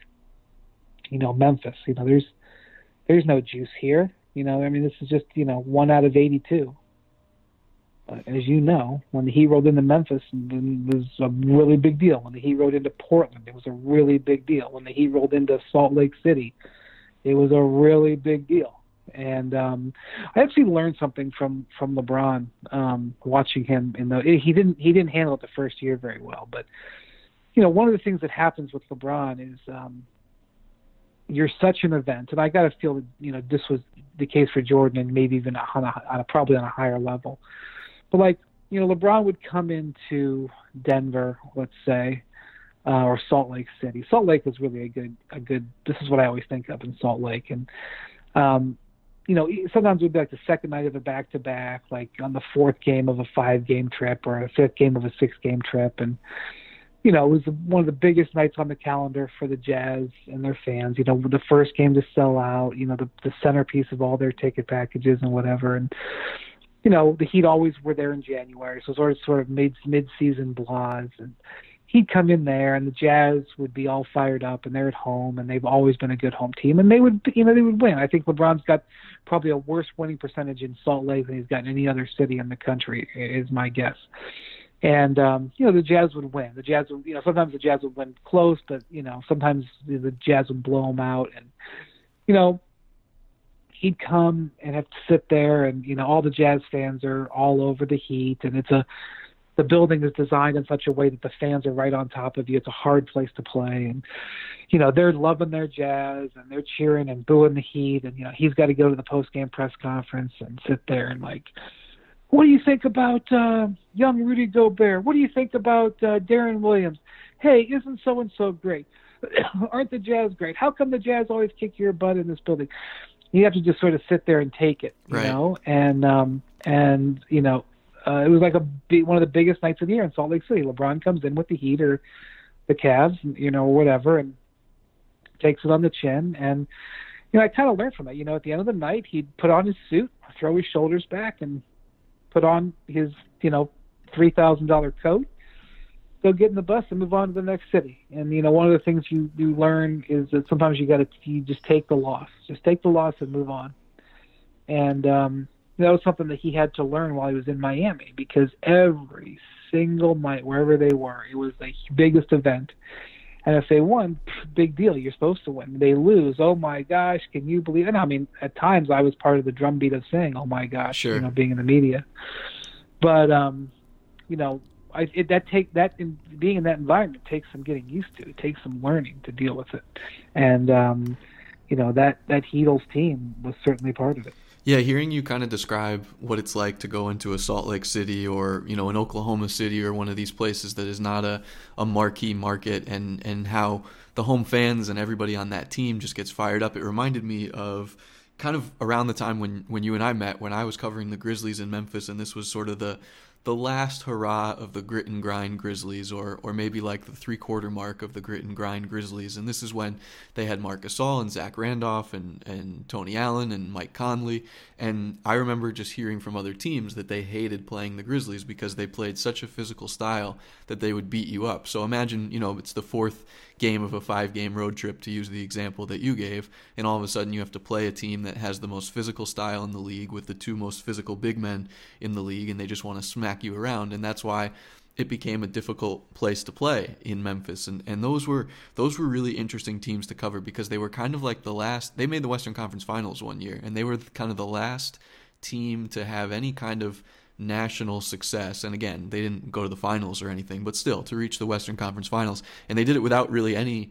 you know, Memphis, you know, there's there's no juice here. You know, I mean this is just, you know, one out of eighty two. But as you know, when the Heat rolled into Memphis, it was a really big deal. When the Heat rolled into Portland, it was a really big deal. When the Heat rolled into Salt Lake City, it was a really big deal and um, I actually learned something from from LeBron um, watching him in the he didn't he didn't handle it the first year very well, but you know one of the things that happens with LeBron is um, you're such an event, and I got to feel that you know this was the case for Jordan and maybe even on a, on a probably on a higher level, but like you know LeBron would come into Denver, let's say. uh, or Salt Lake City. Salt Lake was really a good a good. This is what I always think of in Salt Lake, and um, you know sometimes it would be like the second night of a back to back, like on the fourth game of a five game trip or a fifth game of a six game trip, and you know, it was one of the biggest nights on the calendar for the Jazz and their fans. You know, the first game to sell out. You know, the the centerpiece of all their ticket packages and whatever. And you know, the Heat always were there in January, so it sort of sort of mid mid season blahs. And he'd come in there, and the Jazz would be all fired up, and they're at home, and they've always been a good home team, and they would, you know, they would win. I think LeBron's got probably a worse winning percentage in Salt Lake than he's got in any other city in the country, is my guess and um, you know the Jazz would win. The Jazz would, you know, sometimes the Jazz would win close, but you know sometimes the Jazz would blow them out, and you know he'd come and have to sit there, and you know all the Jazz fans are all over the Heat, and it's a the building is designed in such a way that the fans are right on top of you. It's a hard place to play, and you know they're loving their Jazz and they're cheering and booing the Heat, and you know he's got to go to the post game press conference and sit there and like what do you think about uh, young Rudy Gobert? What do you think about uh, Deron Williams? Hey, isn't so and so great? Aren't the Jazz great? How come the Jazz always kick your butt in this building? You have to just sort of sit there and take it, you right. know. And um, and you know, uh, it was like a one of the biggest nights of the year in Salt Lake City. LeBron comes in with the Heat or the Cavs, you know, whatever, and takes it on the chin. And you know, I kind of learned from it. You know, at the end of the night, he'd put on his suit, throw his shoulders back, and put on his, you know, three thousand dollar coat, go get in the bus and move on to the next city. And you know, one of the things you you learn is that sometimes you got to you just take the loss, just take the loss and move on. And um, that was something that he had to learn while he was in Miami because every single night, wherever they were, it was the biggest event. And if they won, big deal. You're supposed to win. They lose. Oh my gosh, can you believe it? I mean, at times I was part of the drumbeat of saying, "Oh my gosh," sure. you know, being in the media. But um, you know, I it, that take that in, being in that environment takes some getting used to. It takes some learning to deal with it, and um, you know that that Heatles team was certainly part of it. Yeah, hearing you kind of describe what it's like to go into a Salt Lake City or you know an Oklahoma City or one of these places that is not a, a marquee market and and how the home fans and everybody on that team just gets fired up. It reminded me of kind of around the time when when you and I met when I was covering the Grizzlies in Memphis and this was sort of the the last hurrah of the grit and grind Grizzlies, or or maybe like the three quarter mark of the grit and grind Grizzlies. And this is when they had Marc Gasol and Zach Randolph and, and Tony Allen and Mike Conley. And I remember just hearing from other teams that they hated playing the Grizzlies because they played such a physical style that they would beat you up. So imagine, you know, it's the fourth game of a five game road trip, to use the example that you gave, and all of a sudden you have to play a team that has the most physical style in the league with the two most physical big men in the league, and they just want to smack you around. And that's why it became a difficult place to play in Memphis and, and those were those were really interesting teams to cover because they were kind of like the last they made the Western Conference Finals one year and they were kind of the last team to have any kind of national success. And again, they didn't go to the finals or anything, but still to reach the Western Conference Finals, and they did it without really any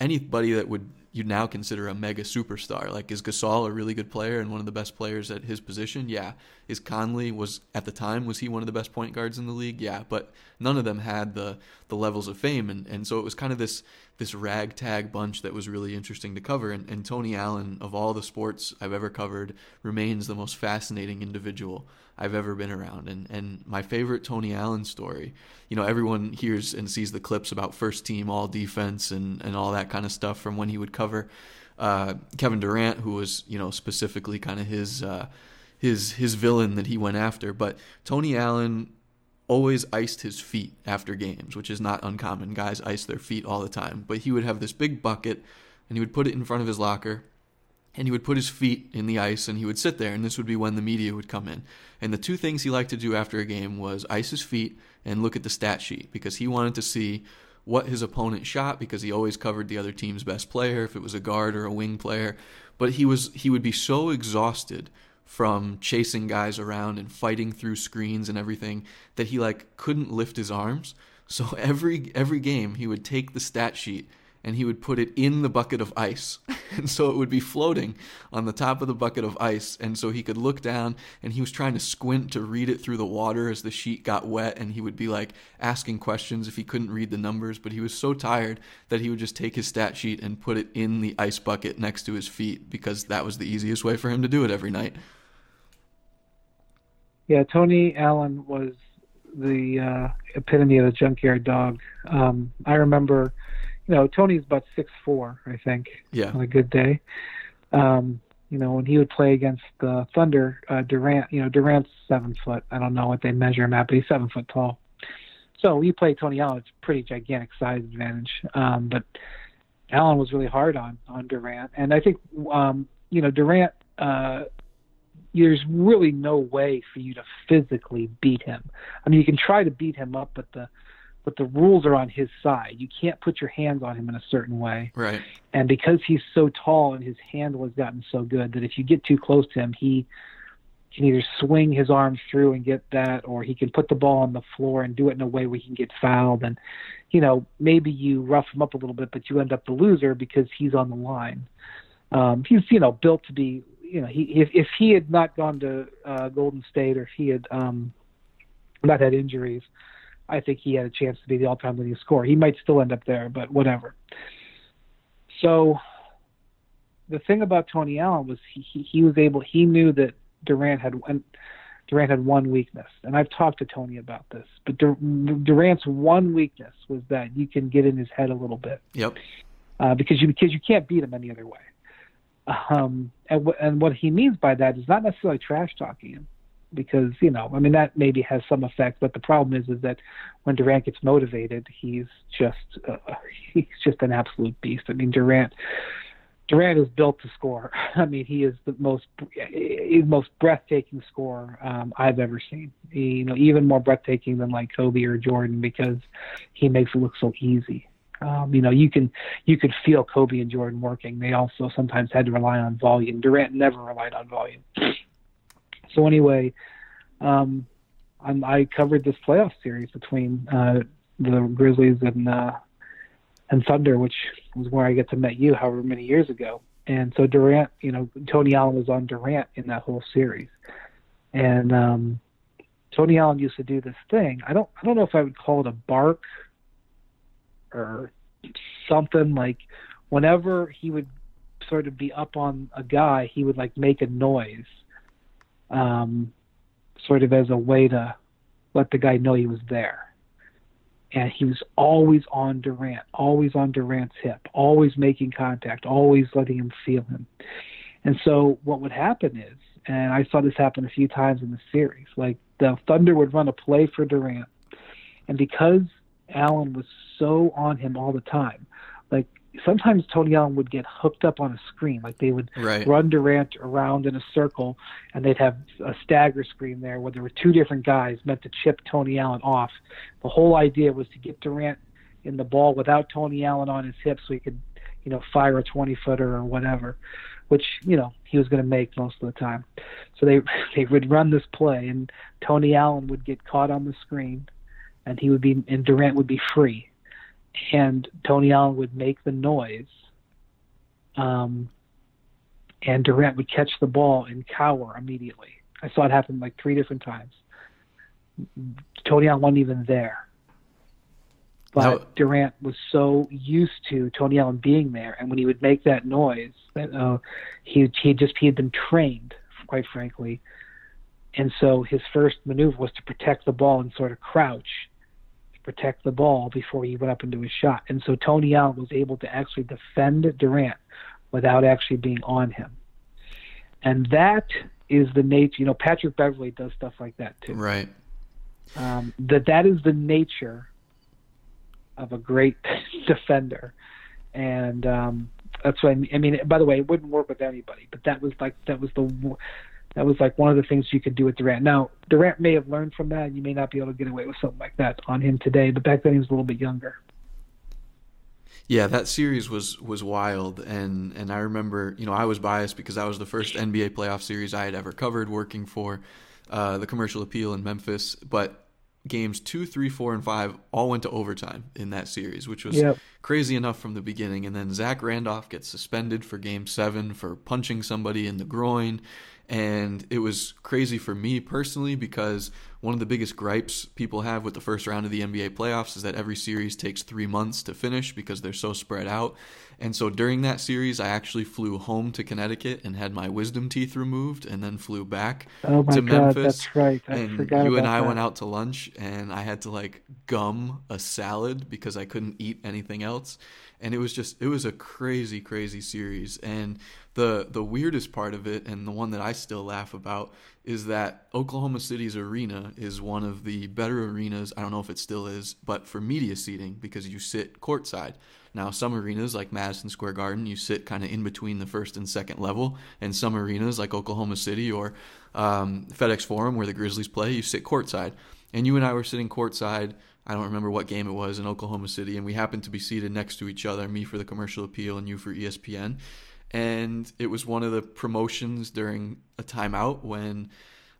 anybody that would you now consider a mega superstar. Like is Gasol a really good player and one of the best players at his position? Yeah. Is Conley was at the time was he one of the best point guards in the league? Yeah. But none of them had the the levels of fame and, and so it was kind of this this ragtag bunch that was really interesting to cover and, and Tony Allen of all the sports I've ever covered remains the most fascinating individual I've ever been around. And and my favorite Tony Allen story, you know, everyone hears and sees the clips about first team all defense and, and all that kind of stuff from when he would cover uh, Kevin Durant, who was, you know, specifically kind of his uh, his his villain that he went after. But Tony Allen always iced his feet after games, which is not uncommon. Guys ice their feet all the time. But he would have this big bucket and he would put it in front of his locker and he would put his feet in the ice and he would sit there and this would be when the media would come in and the two things he liked to do after a game was ice his feet and look at the stat sheet because he wanted to see what his opponent shot because he always covered the other team's best player if it was a guard or a wing player but he was he would be so exhausted from chasing guys around and fighting through screens and everything that he like couldn't lift his arms so every every game he would take the stat sheet and he would put it in the bucket of ice. and so it would be floating on the top of the bucket of ice. And so he could look down and he was trying to squint to read it through the water as the sheet got wet. And he would be like asking questions if he couldn't read the numbers. But he was so tired that he would just take his stat sheet and put it in the ice bucket next to his feet because that was the easiest way for him to do it every night. Yeah, Tony Allen was the uh, epitome of a junkyard dog. Um, I remember you know, Tony's about six four, I think. Yeah. On a good day. Um, you know, when he would play against the Thunder, uh, Durant, you know, Durant's seven foot. I don't know what they measure him at, but he's seven foot tall. So you play Tony Allen, it's a pretty gigantic size advantage. Um, but Allen was really hard on on Durant, and I think um, you know Durant. Uh, there's really no way for you to physically beat him. I mean, you can try to beat him up, but the but the rules are on his side. You can't put your hands on him in a certain way. Right. And because he's so tall and his handle has gotten so good that if you get too close to him, he can either swing his arms through and get that, or he can put the ball on the floor and do it in a way where he can get fouled. And, you know, maybe you rough him up a little bit, but you end up the loser because he's on the line. Um, he's, you know, built to be, you know, he if, if he had not gone to uh, Golden State or if he had um, not had injuries, I think he had a chance to be the all-time leading scorer. He might still end up there, but whatever. So the thing about Tony Allen was he, he, he was able he knew that Durant had Durant had one weakness, and I've talked to Tony about this. But Durant's one weakness was that you can get in his head a little bit. Yep. Uh, because you because you can't beat him any other way. Um, and, w- and what he means by that is not necessarily trash talking him because you know I mean that maybe has some effect, but the problem is is that when Durant gets motivated, he's just uh, he's just an absolute beast. I mean Durant Durant is built to score. I mean he is the most the most breathtaking scorer um, I've ever seen. He, you know even more breathtaking than like Kobe or Jordan because he makes it look so easy. Um, you know, you can you could feel Kobe and Jordan working. They also sometimes had to rely on volume. Durant never relied on volume. So anyway, um, i covered this playoff series between uh, the Grizzlies and uh, and Thunder, which was where I get to meet you, however many years ago. And so Durant, you know, Tony Allen was on Durant in that whole series, and um, Tony Allen used to do this thing. I don't, I don't know if I would call it a bark or something like. Whenever he would sort of be up on a guy, he would like make a noise um, sort of as a way to let the guy know he was there. And he was always on Durant, always on Durant's hip, always making contact, always letting him feel him. And so what would happen is, and I saw this happen a few times in the series, like the Thunder would run a play for Durant, and because Allen was so on him all the time, like sometimes Tony Allen would get hooked up on a screen. Like they would right. run Durant around in a circle, and they'd have a stagger screen there where there were two different guys meant to chip Tony Allen off. The whole idea was to get Durant in the ball without Tony Allen on his hips, so he could, you know, fire a 20 footer or whatever, which you know he was going to make most of the time. So they they would run this play, and Tony Allen would get caught on the screen, and he would be and Durant would be free and Tony Allen would make the noise, um, and Durant would catch the ball and cower immediately. I saw it happen like three different times. Tony Allen wasn't even there. But. Durant was so used to Tony Allen being there, and when he would make that noise, that uh, he he just he had been trained, quite frankly, and so his first maneuver was to protect the ball and sort of crouch protect the ball before he went up into his shot. And so Tony Allen was able to actually defend Durant without actually being on him. And that is the nature. You know, Patrick Beverley does stuff like that too. Right. Um, that that is the nature of a great defender, and um, that's what I mean. I mean. By the way, it wouldn't work with anybody, but that was like that was the that was like one of the things you could do with Durant. Now, Durant may have learned from that. You may not be able to get away with something like that on him today, but back then he was a little bit younger. Yeah, that series was was wild, and and I remember, you know, I was biased because that was the first NBA playoff series I had ever covered, working for uh, the Commercial Appeal in Memphis. But games two, three, four, and five all went to overtime in that series, which was yep. crazy enough from the beginning. And then Zach Randolph gets suspended for game seven for punching somebody in the groin. And it was crazy for me personally because one of the biggest gripes people have with the first round of the NBA playoffs is that every series takes three months to finish because they're so spread out. And so during that series, I actually flew home to Connecticut and had my wisdom teeth removed and then flew back oh my to God, Memphis. That's right. I and you and I that. went out to lunch and I had to like gum a salad because I couldn't eat anything else. And it was just it was a crazy, crazy series. And the the weirdest part of it and the one that I still laugh about is that Oklahoma City's arena is one of the better arenas. I don't know if it still is, but for media seating because you sit courtside. Now, some arenas like Madison Square Garden, you sit kind of in between the first and second level, and some arenas like Oklahoma City or um, FedEx Forum, where the Grizzlies play, you sit courtside. And you and I were sitting courtside. I don't remember what game it was in Oklahoma City, and we happened to be seated next to each other, me for the commercial appeal and you for ESPN. And it was one of the promotions during a timeout when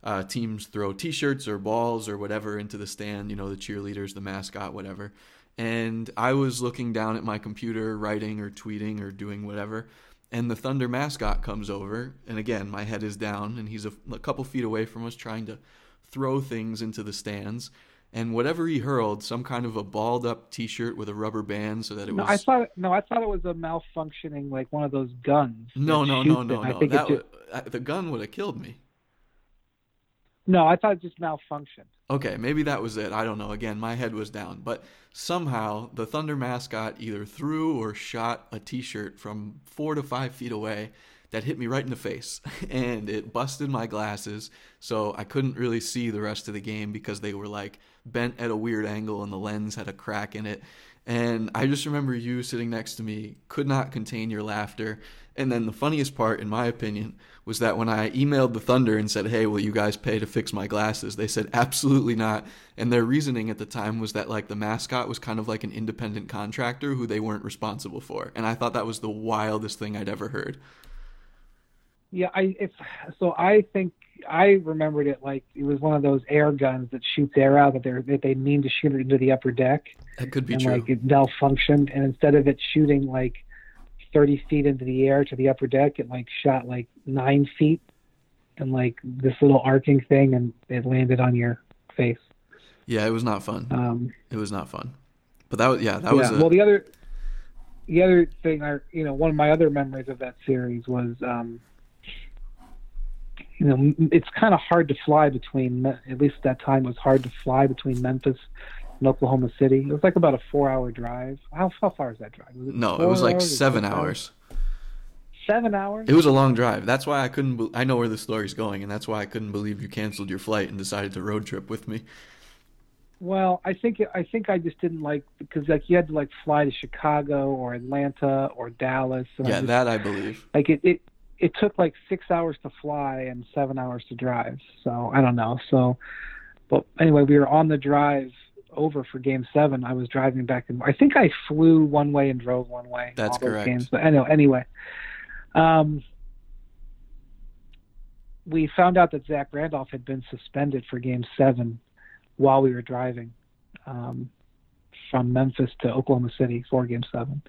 uh, teams throw T-shirts or balls or whatever into the stand. You know, the cheerleaders, the mascot, whatever. And I was looking down at my computer, writing or tweeting or doing whatever. And the Thunder mascot comes over, and again, my head is down, and he's a, a couple feet away from us, trying to throw things into the stands. And whatever he hurled, some kind of a balled up T-shirt with a rubber band, so that it No, was. I thought no, I thought it was a malfunctioning like one of those guns. no, no, no, no, no. That would, the gun would have killed me. no, I thought it just malfunctioned. Okay, maybe that was it. I don't know. Again, my head was down. But somehow the Thunder mascot either threw or shot a t shirt from four to five feet away that hit me right in the face. And it busted my glasses. So I couldn't really see the rest of the game because they were like bent at a weird angle and the lens had a crack in it. And I just remember you sitting next to me, could not contain your laughter. And then the funniest part, in my opinion, was that when I emailed the Thunder and said, Hey, will you guys pay to fix my glasses? They said, Absolutely not. And their reasoning at the time was that, like, the mascot was kind of like an independent contractor who they weren't responsible for. And I thought that was the wildest thing I'd ever heard. Yeah, I if so I think I remembered it like it was one of those air guns that shoots air out that they that they mean to shoot it into the upper deck That could be and true. like it malfunctioned and instead of it shooting like 30 feet into the air to the upper deck it like shot like nine feet and like this little arcing thing and it landed on your face. yeah, it was not fun. Um, It was not fun. But that was, yeah, that yeah. was a, well, the other, the other thing, I you know, one of my other memories of that series was, um, you know, it's kind of hard to fly between. At least at that time, it was hard to fly between Memphis and Oklahoma City. It was like about a four-hour drive. How, how far is that drive? Was it no, it was like hours seven hours. Seven hours. It was a long drive. That's why I couldn't. Be- I know where the story's going, and that's why I couldn't believe you canceled your flight and decided to road trip with me. Well, I think I think I just didn't like because like you had to like fly to Chicago or Atlanta or Dallas. And I Yeah, just, that I believe. like it, it it took like six hours to fly and seven hours to drive so i don't know so but anyway we were on the drive over for game seven i was driving back and i think i flew one way and drove one way That's correct. games but anyway anyway um we found out that zach randolph had been suspended for game seven while we were driving um from memphis to oklahoma city for game seven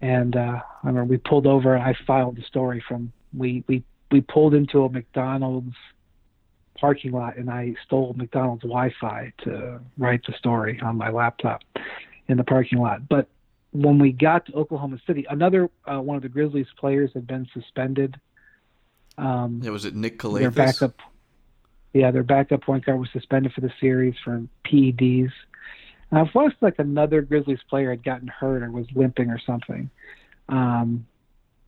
and uh, I remember we pulled over and I filed the story from we we we pulled into a McDonald's parking lot and I stole McDonald's Wi-Fi to write the story on my laptop in the parking lot. But when we got to Oklahoma City, another uh, one of the Grizzlies players had been suspended. Um, Yeah, was it Nick their backup, yeah, their backup point guard was suspended for the series for PEDs. It was like another Grizzlies player had gotten hurt or was limping or something. Um,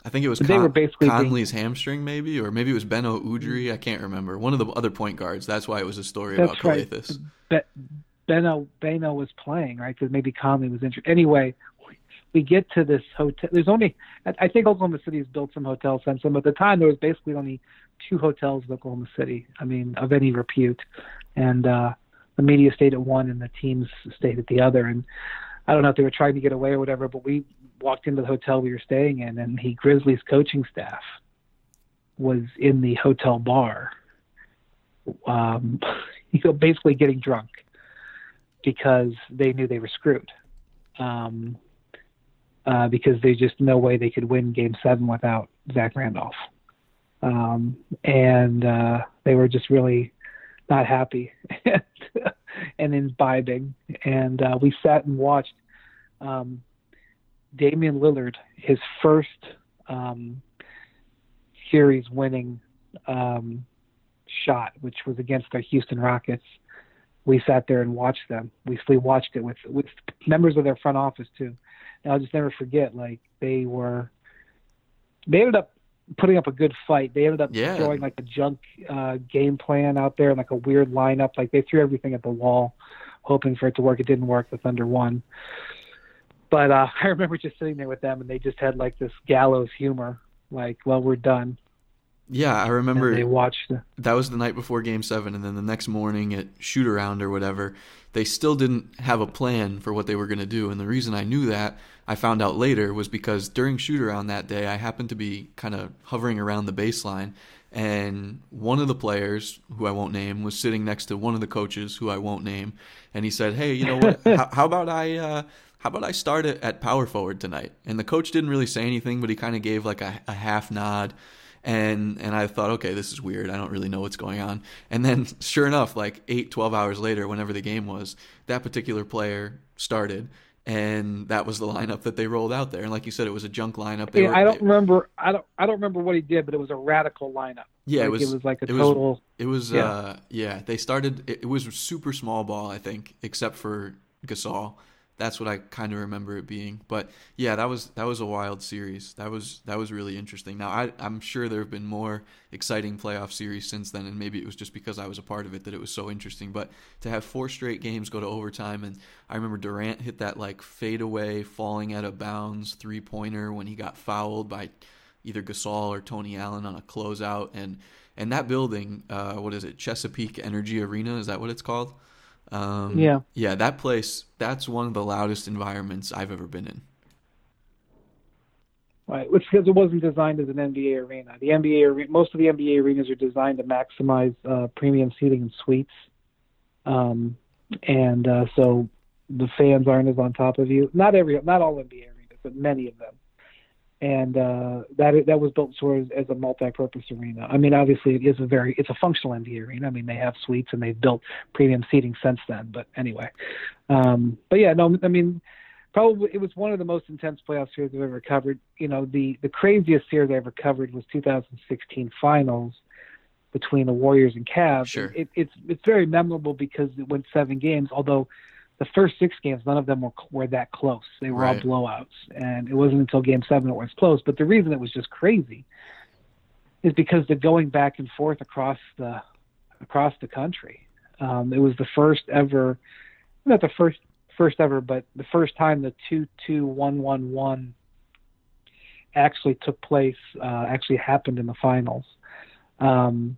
I think it was But they were basically being- Conley's hamstring, maybe, or maybe it was Beno Udrih. I can't remember. One of the other point guards. That's why it was a story about right. Calathes. Be- Beno Beno was playing right because maybe Conley was injured. Anyway, we get to this hotel. There's only I I think Oklahoma City has built some hotels since then, but at the time there was basically only two hotels in Oklahoma City. I mean, of any repute, and uh, the media stayed at one and the teams stayed at the other. And I don't know if they were trying to get away or whatever, but we walked into the hotel we were staying in, and the Grizzlies coaching staff was in the hotel bar, um, you know, basically getting drunk because they knew they were screwed. Um, uh, because there's just no way they could win Game Seven without Zach Randolph, um, and uh, they were just really not happy and imbibing. And uh, we sat and watched um, Damian Lillard, his first um, series winning um, shot, which was against the Houston Rockets. We sat there and watched them. We we watched it with with members of their front office too. And I'll just never forget. Like they were, they ended up putting up a good fight. They ended up Yeah. throwing like a junk uh, game plan out there, like a weird lineup. Like they threw everything at the wall, hoping for it to work. It didn't work. The Thunder won. But uh, I remember just sitting there with them, and they just had like this gallows humor. Like, well, we're done. Yeah, I And remember they watched. That was the night before game seven and then the next morning at shoot around or whatever they still didn't have a plan for what they were going to do and the reason i knew that i found out later was because during shoot around that day i happened to be kind of hovering around the baseline and one of the players who i won't name was sitting next to one of the coaches who i won't name and he said hey you know what how, how about i uh, how about I start it at power forward tonight? And the coach didn't really say anything, but he kind of gave like a, a half nod and and I thought, okay, this is weird. I don't really know what's going on. And then, sure enough, like eight, 12 hours later, whenever the game was, that particular player started, and that was the lineup that they rolled out there. And like you said, it was a junk lineup. They yeah, were, I don't they- remember. I don't. I don't remember what he did, but it was a radical lineup. yeah, Like, it was. It was like a it was- total. It was. Yeah. Uh, yeah, they started. It, it was super small ball, I think, except for Gasol. That's what I kind of remember it being. But yeah, that was that was a wild series. That was that was really interesting. Now I, I'm sure there have been more exciting playoff series since then, and maybe it was just because I was a part of it that it was so interesting. But to have four straight games go to overtime, and I remember Durant hit that like fadeaway, falling out of bounds three pointer when he got fouled by either Gasol or Tony Allen on a closeout, and and that building, uh, what is it, Chesapeake Energy Arena? Is that what it's called? Um, Yeah. yeah, that place. That's one of the loudest environments I've ever been in. Right. It's because it wasn't designed as an NBA arena. The NBA most of the NBA arenas are designed to maximize uh, premium seating and suites, um, and uh, so the fans aren't as on top of you. Not every, not all NBA arenas, but many of them. And uh, that that was built sort of as a multi-purpose arena. I mean, obviously, it is a very it's a functional NBA arena. I mean, they have suites and they've built premium seating since then. But anyway, um, but yeah, no, I mean, probably it was one of the most intense playoff series I've ever covered. You know, the the craziest series I ever covered was 2016 finals between the Warriors and Cavs. Sure. It, it's it's very memorable because it went seven games. Although the first six games, none of them were were that close. They were Right. all blowouts, and it wasn't until Game Seven it was close. But the reason it was just crazy is because the going back and forth across the across the country. Um, it was the first ever, not the first first ever, but the first time the two two one one one actually took place, uh, actually happened in the finals, um,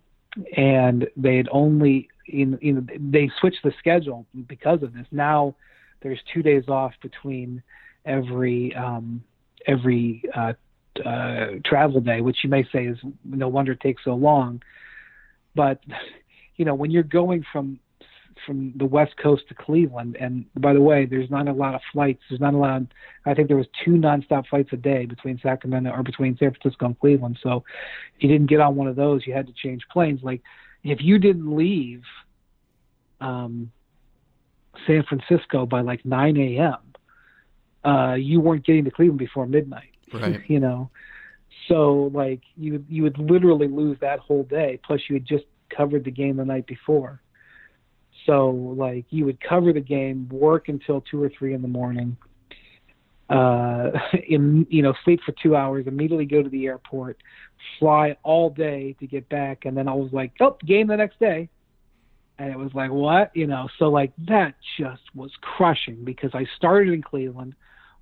and they had only in you know they switched the schedule because of this. Now there's two days off between every um, every uh, uh, travel day, which you may say is no wonder it takes so long. But you know when you're going from from the west coast to Cleveland, and by the way, there's not a lot of flights. There's not a lot. Of, I think there was two nonstop flights a day between Sacramento or between San Francisco and Cleveland. So if you didn't get on one of those, you had to change planes. Like if you didn't leave um, San Francisco by like 9 a.m., uh, you weren't getting to Cleveland before midnight. Right. you know, so like you you would literally lose that whole day. Plus, you had just covered the game the night before. So like you would cover the game, work until two or three in the morning, uh, in, you know, sleep for two hours, immediately go to the airport, fly all day to get back, and then I was like, oh, game the next day, and it was like what, you know, so like that just was crushing because I started in Cleveland,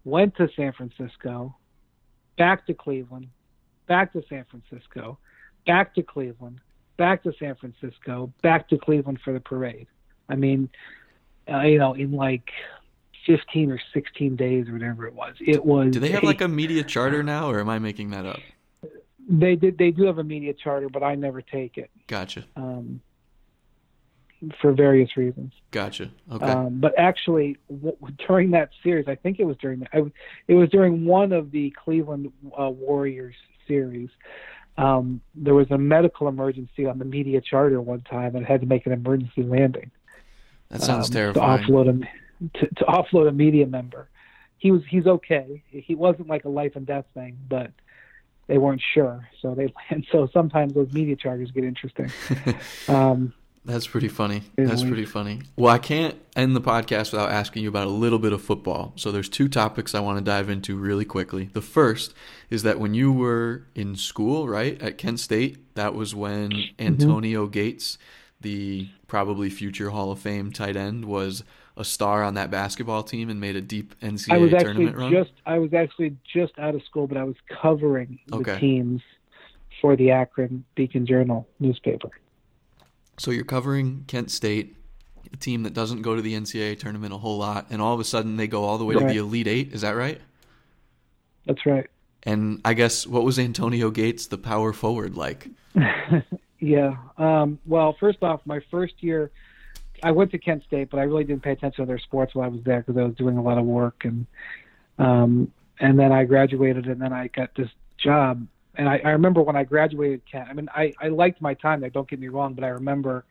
went to San Francisco, back to Cleveland, back to San Francisco, back to Cleveland, back to San Francisco, back to Cleveland for the parade. I mean, uh, you know, in like 15 or 16 days or whatever it was. It was. Do they have like a media charter now, or am I making that up? They did. They do have a media charter, but I never take it. Gotcha. Um, for various reasons. Gotcha. Okay. Um, but actually, w- during that series, I think it was during I, it was during one of the Cleveland uh, Warriors series. Um, there was a medical emergency on the media charter one time, and had to make an emergency landing. That sounds um, terrifying. To offload a to, to offload a media member. He was he's okay. He wasn't like a life and death thing, but they weren't sure. So they and so sometimes those media charges get interesting. Um, That's pretty funny. That's pretty funny. Well, I can't end the podcast without asking you about a little bit of football. So there's two topics I want to dive into really quickly. The first is that when you were in school, right, at Kent State, that was when Mm-hmm. Antonio Gates, the probably future Hall of Fame tight end, was a star on that basketball team and made a deep NCAA I was actually tournament run. just I was actually just out of school, but I was covering the teams for the Akron Beacon Journal newspaper. So you're covering Kent State, a team that doesn't go to the NCAA tournament a whole lot, and all of a sudden they go all the way to the Elite Eight. Is that right? That's right. And I guess what was Antonio Gates, the power forward, like? Yeah. Um, well, first off, my first year, I went to Kent State, but I really didn't pay attention to their sports while I was there because I was doing a lot of work, and um, and then I graduated, and then I got this job. And I, I remember when I graduated Kent. I mean, I, I liked my time there. Don't get me wrong, but I remember,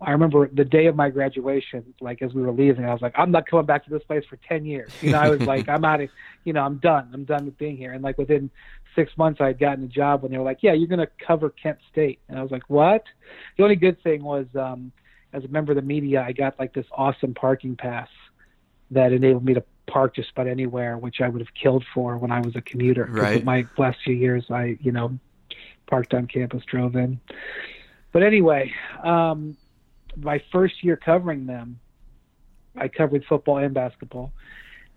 I remember the day of my graduation, like as we were leaving, I was like, I'm not coming back to this place for ten years. You know, I was like, I'm out of, you know, I'm done. I'm done with being here. And like within six months I had gotten a job when they were like, Yeah, you're gonna cover Kent State and I was like, What? The only good thing was um as a member of the media I got like this awesome parking pass that enabled me to park just about anywhere, which I would have killed for when I was a commuter. Right. My last few years I, you know, parked on campus, drove in. But anyway, um my first year covering them, I covered football and basketball.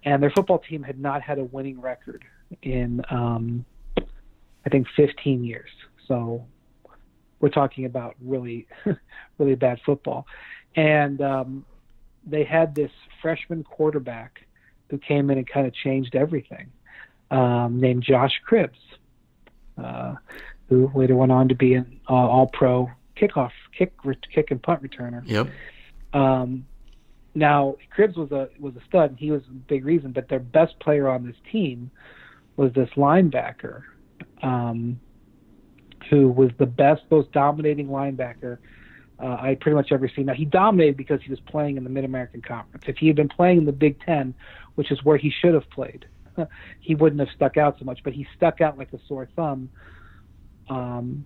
And their football team had not had a winning record in um I think 15 years. So we're talking about really, really bad football. And um, they had this freshman quarterback who came in and kind of changed everything, um, named Josh Cribbs, uh, who later went on to be an uh, All-Pro kickoff, kick, kick and punt returner. Yep. Um, now Cribbs was a was a stud. And he was a big reason, but their best player on this team was this linebacker, um, who was the best, most dominating linebacker uh, I pretty much ever seen. Now he dominated because he was playing in the Mid American Conference. If he had been playing in the Big Ten, which is where he should have played, he wouldn't have stuck out so much. But he stuck out like a sore thumb um,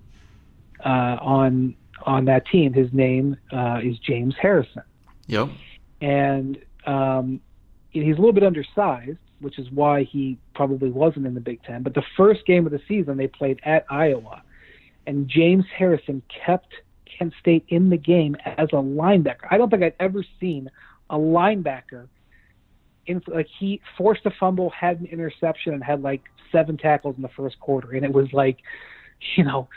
uh, on on that team. His name uh, is James Harrison Yep. and um, he's a little bit undersized, which is why he probably wasn't in the Big Ten. But the first game of the season, they played at Iowa, and James Harrison kept Kent State in the game as a linebacker. I don't think I'd ever seen a linebacker in like he forced a fumble, had an interception, and had like seven tackles in the first quarter, and it was like, you know.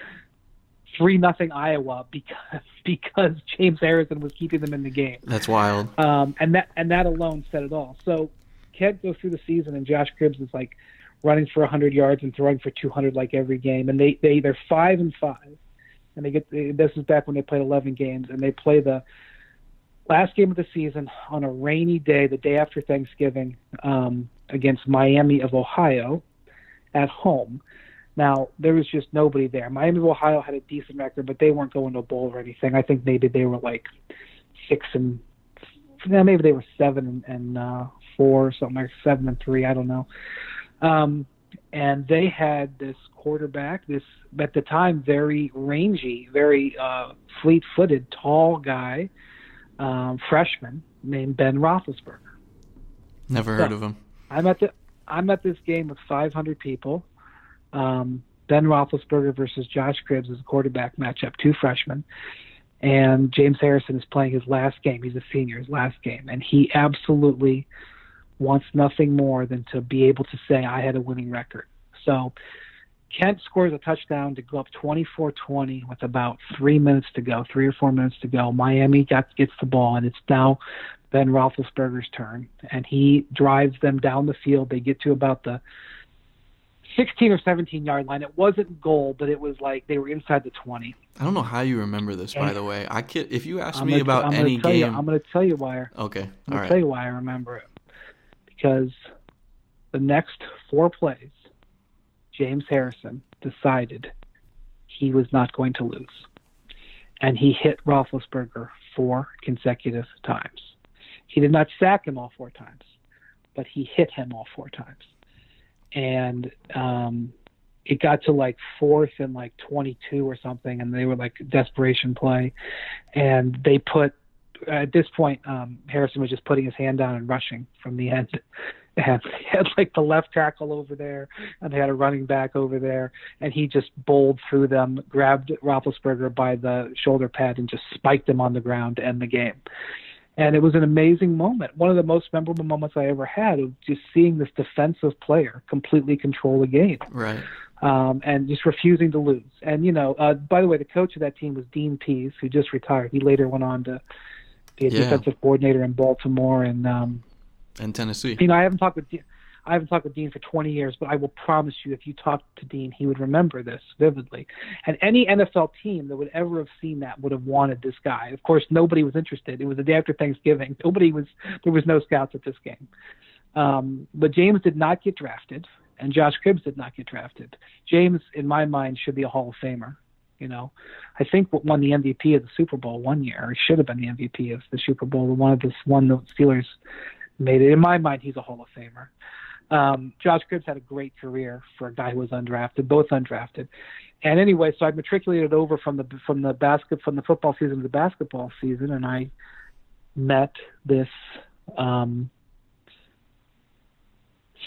Three nothing Iowa because because James Harrison was keeping them in the game That's wild. um, and that and that alone said it all. So Kent goes through the season, and Josh Cribbs is like running for 100 yards and throwing for 200 like every game, and they they they're five and five, and they get this is back when they played 11 games, and they play the last game of the season on a rainy day, the day after Thanksgiving, um, against Miami of Ohio at home. Now there was just nobody there. Miami of Ohio had a decent record, but they weren't going to a bowl or anything. I think maybe they were like six and yeah, maybe they were seven and, and uh, four, something like seven and three. I don't know. Um, and they had this quarterback, this at the time very rangy, very uh, fleet-footed, tall guy, um, freshman named Ben Roethlisberger. Never heard of him. I'm at the I'm at this game with 500 people. Um, ben Roethlisberger versus Josh Cribbs is a quarterback matchup, two freshmen, and James Harrison is playing his last game. He's a senior, his last game, and he absolutely wants nothing more than to be able to say I had a winning record. So Kent scores a touchdown to go up 24-20 with about three minutes to go, three or four minutes to go. Miami got, gets the ball, and it's now Ben Roethlisberger's turn, and he drives them down the field. They get to about the 16 or 17 yard line. It wasn't goal, but it was like they were inside the 20. I don't know how you remember this, by And- the way. I can If you ask I'm me gonna- about I'm any tell you- game, I'm going to tell you why. okay, I'm all going to right. tell you why I remember it. Because the next four plays, James Harrison decided he was not going to lose. And he hit Roethlisberger four consecutive times. He did not sack him all four times, but he hit him all four times. And um, it got to like fourth and like 22 or something, and they were like desperation play. And they put at this point, um, Harrison was just putting his hand down and rushing from the end. And they had like the left tackle over there, and they had a running back over there, and he just bowled through them, grabbed Roethlisberger by the shoulder pad, and just spiked him on the ground to end the game. And it was an amazing moment, one of the most memorable moments I ever had of just seeing this defensive player completely control the game Right. um, and just refusing to lose. And you know, uh, by the way, the coach of that team was Dean Pees, who just retired. He later went on to be a Yeah. defensive coordinator in Baltimore. And um, And Tennessee. you know, I haven't talked with De- I haven't talked with Dean for 20 years, but I will promise you, if you talked to Dean, he would remember this vividly. And any NFL team that would ever have seen that would have wanted this guy. Of course, nobody was interested. It was the day after Thanksgiving. Nobody was. There was no scouts at this game. Um, but James did not get drafted, and Josh Cribbs did not get drafted. James, in my mind, should be a Hall of Famer. You know, I think won the MVP of the Super Bowl one year, or should have been the MVP of the Super Bowl. The one of the one the Steelers made it. In my mind, he's a Hall of Famer. Um, Josh Cribbs had a great career for a guy who was undrafted, both undrafted. And anyway, so I matriculated over from the from the basket from the football season to the basketball season, and I met this um,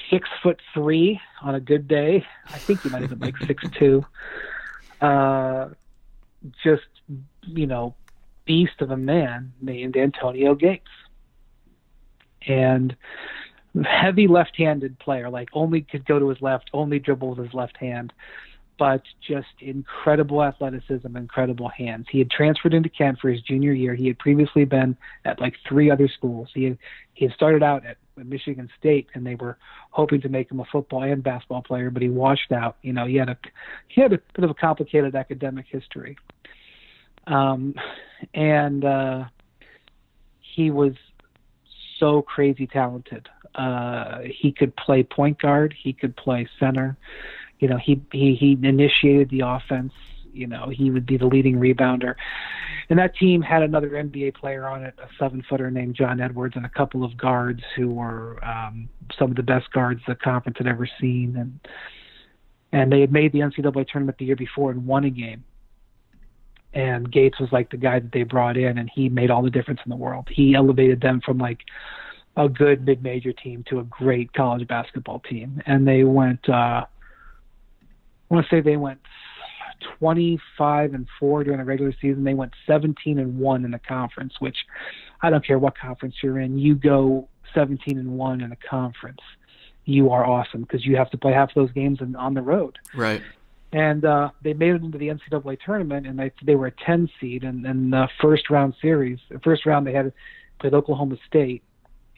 six foot three on a good day. I think he might been like six two. Uh, just you know, beast of a man named Antonio Gates, and heavy left-handed player. Like only could go to his left, only dribble with his left hand, but just incredible athleticism, incredible hands. He had transferred into Kent for his junior year. He had previously been at like three other schools. He had he had started out at Michigan State, and they were hoping to make him a football and basketball player, but he washed out. You know, he had a he had a bit of a complicated academic history, um, and uh, he was so crazy talented. Uh, he could play point guard. He could play center. You know, he he he initiated the offense. You know, he would be the leading rebounder. And that team had another NBA player on it, a seven footer named John Edwards, and a couple of guards who were um, some of the best guards the conference had ever seen. And and they had made the NCAA tournament the year before and won a game. And Gates was like the guy that they brought in, and he made all the difference in the world. He elevated them from like a good mid-major team to a great college basketball team, and they went. Uh, I want to say they went 25 and four during the regular season. They went 17 and one in the conference, which I don't care what conference you're in. You go 17 and one in a conference, you are awesome because you have to play half of those games in, on the road. Right. And uh, they made it into the NCAA tournament, and they they were a 10 seed. And in the first round series, the first round they had played Oklahoma State,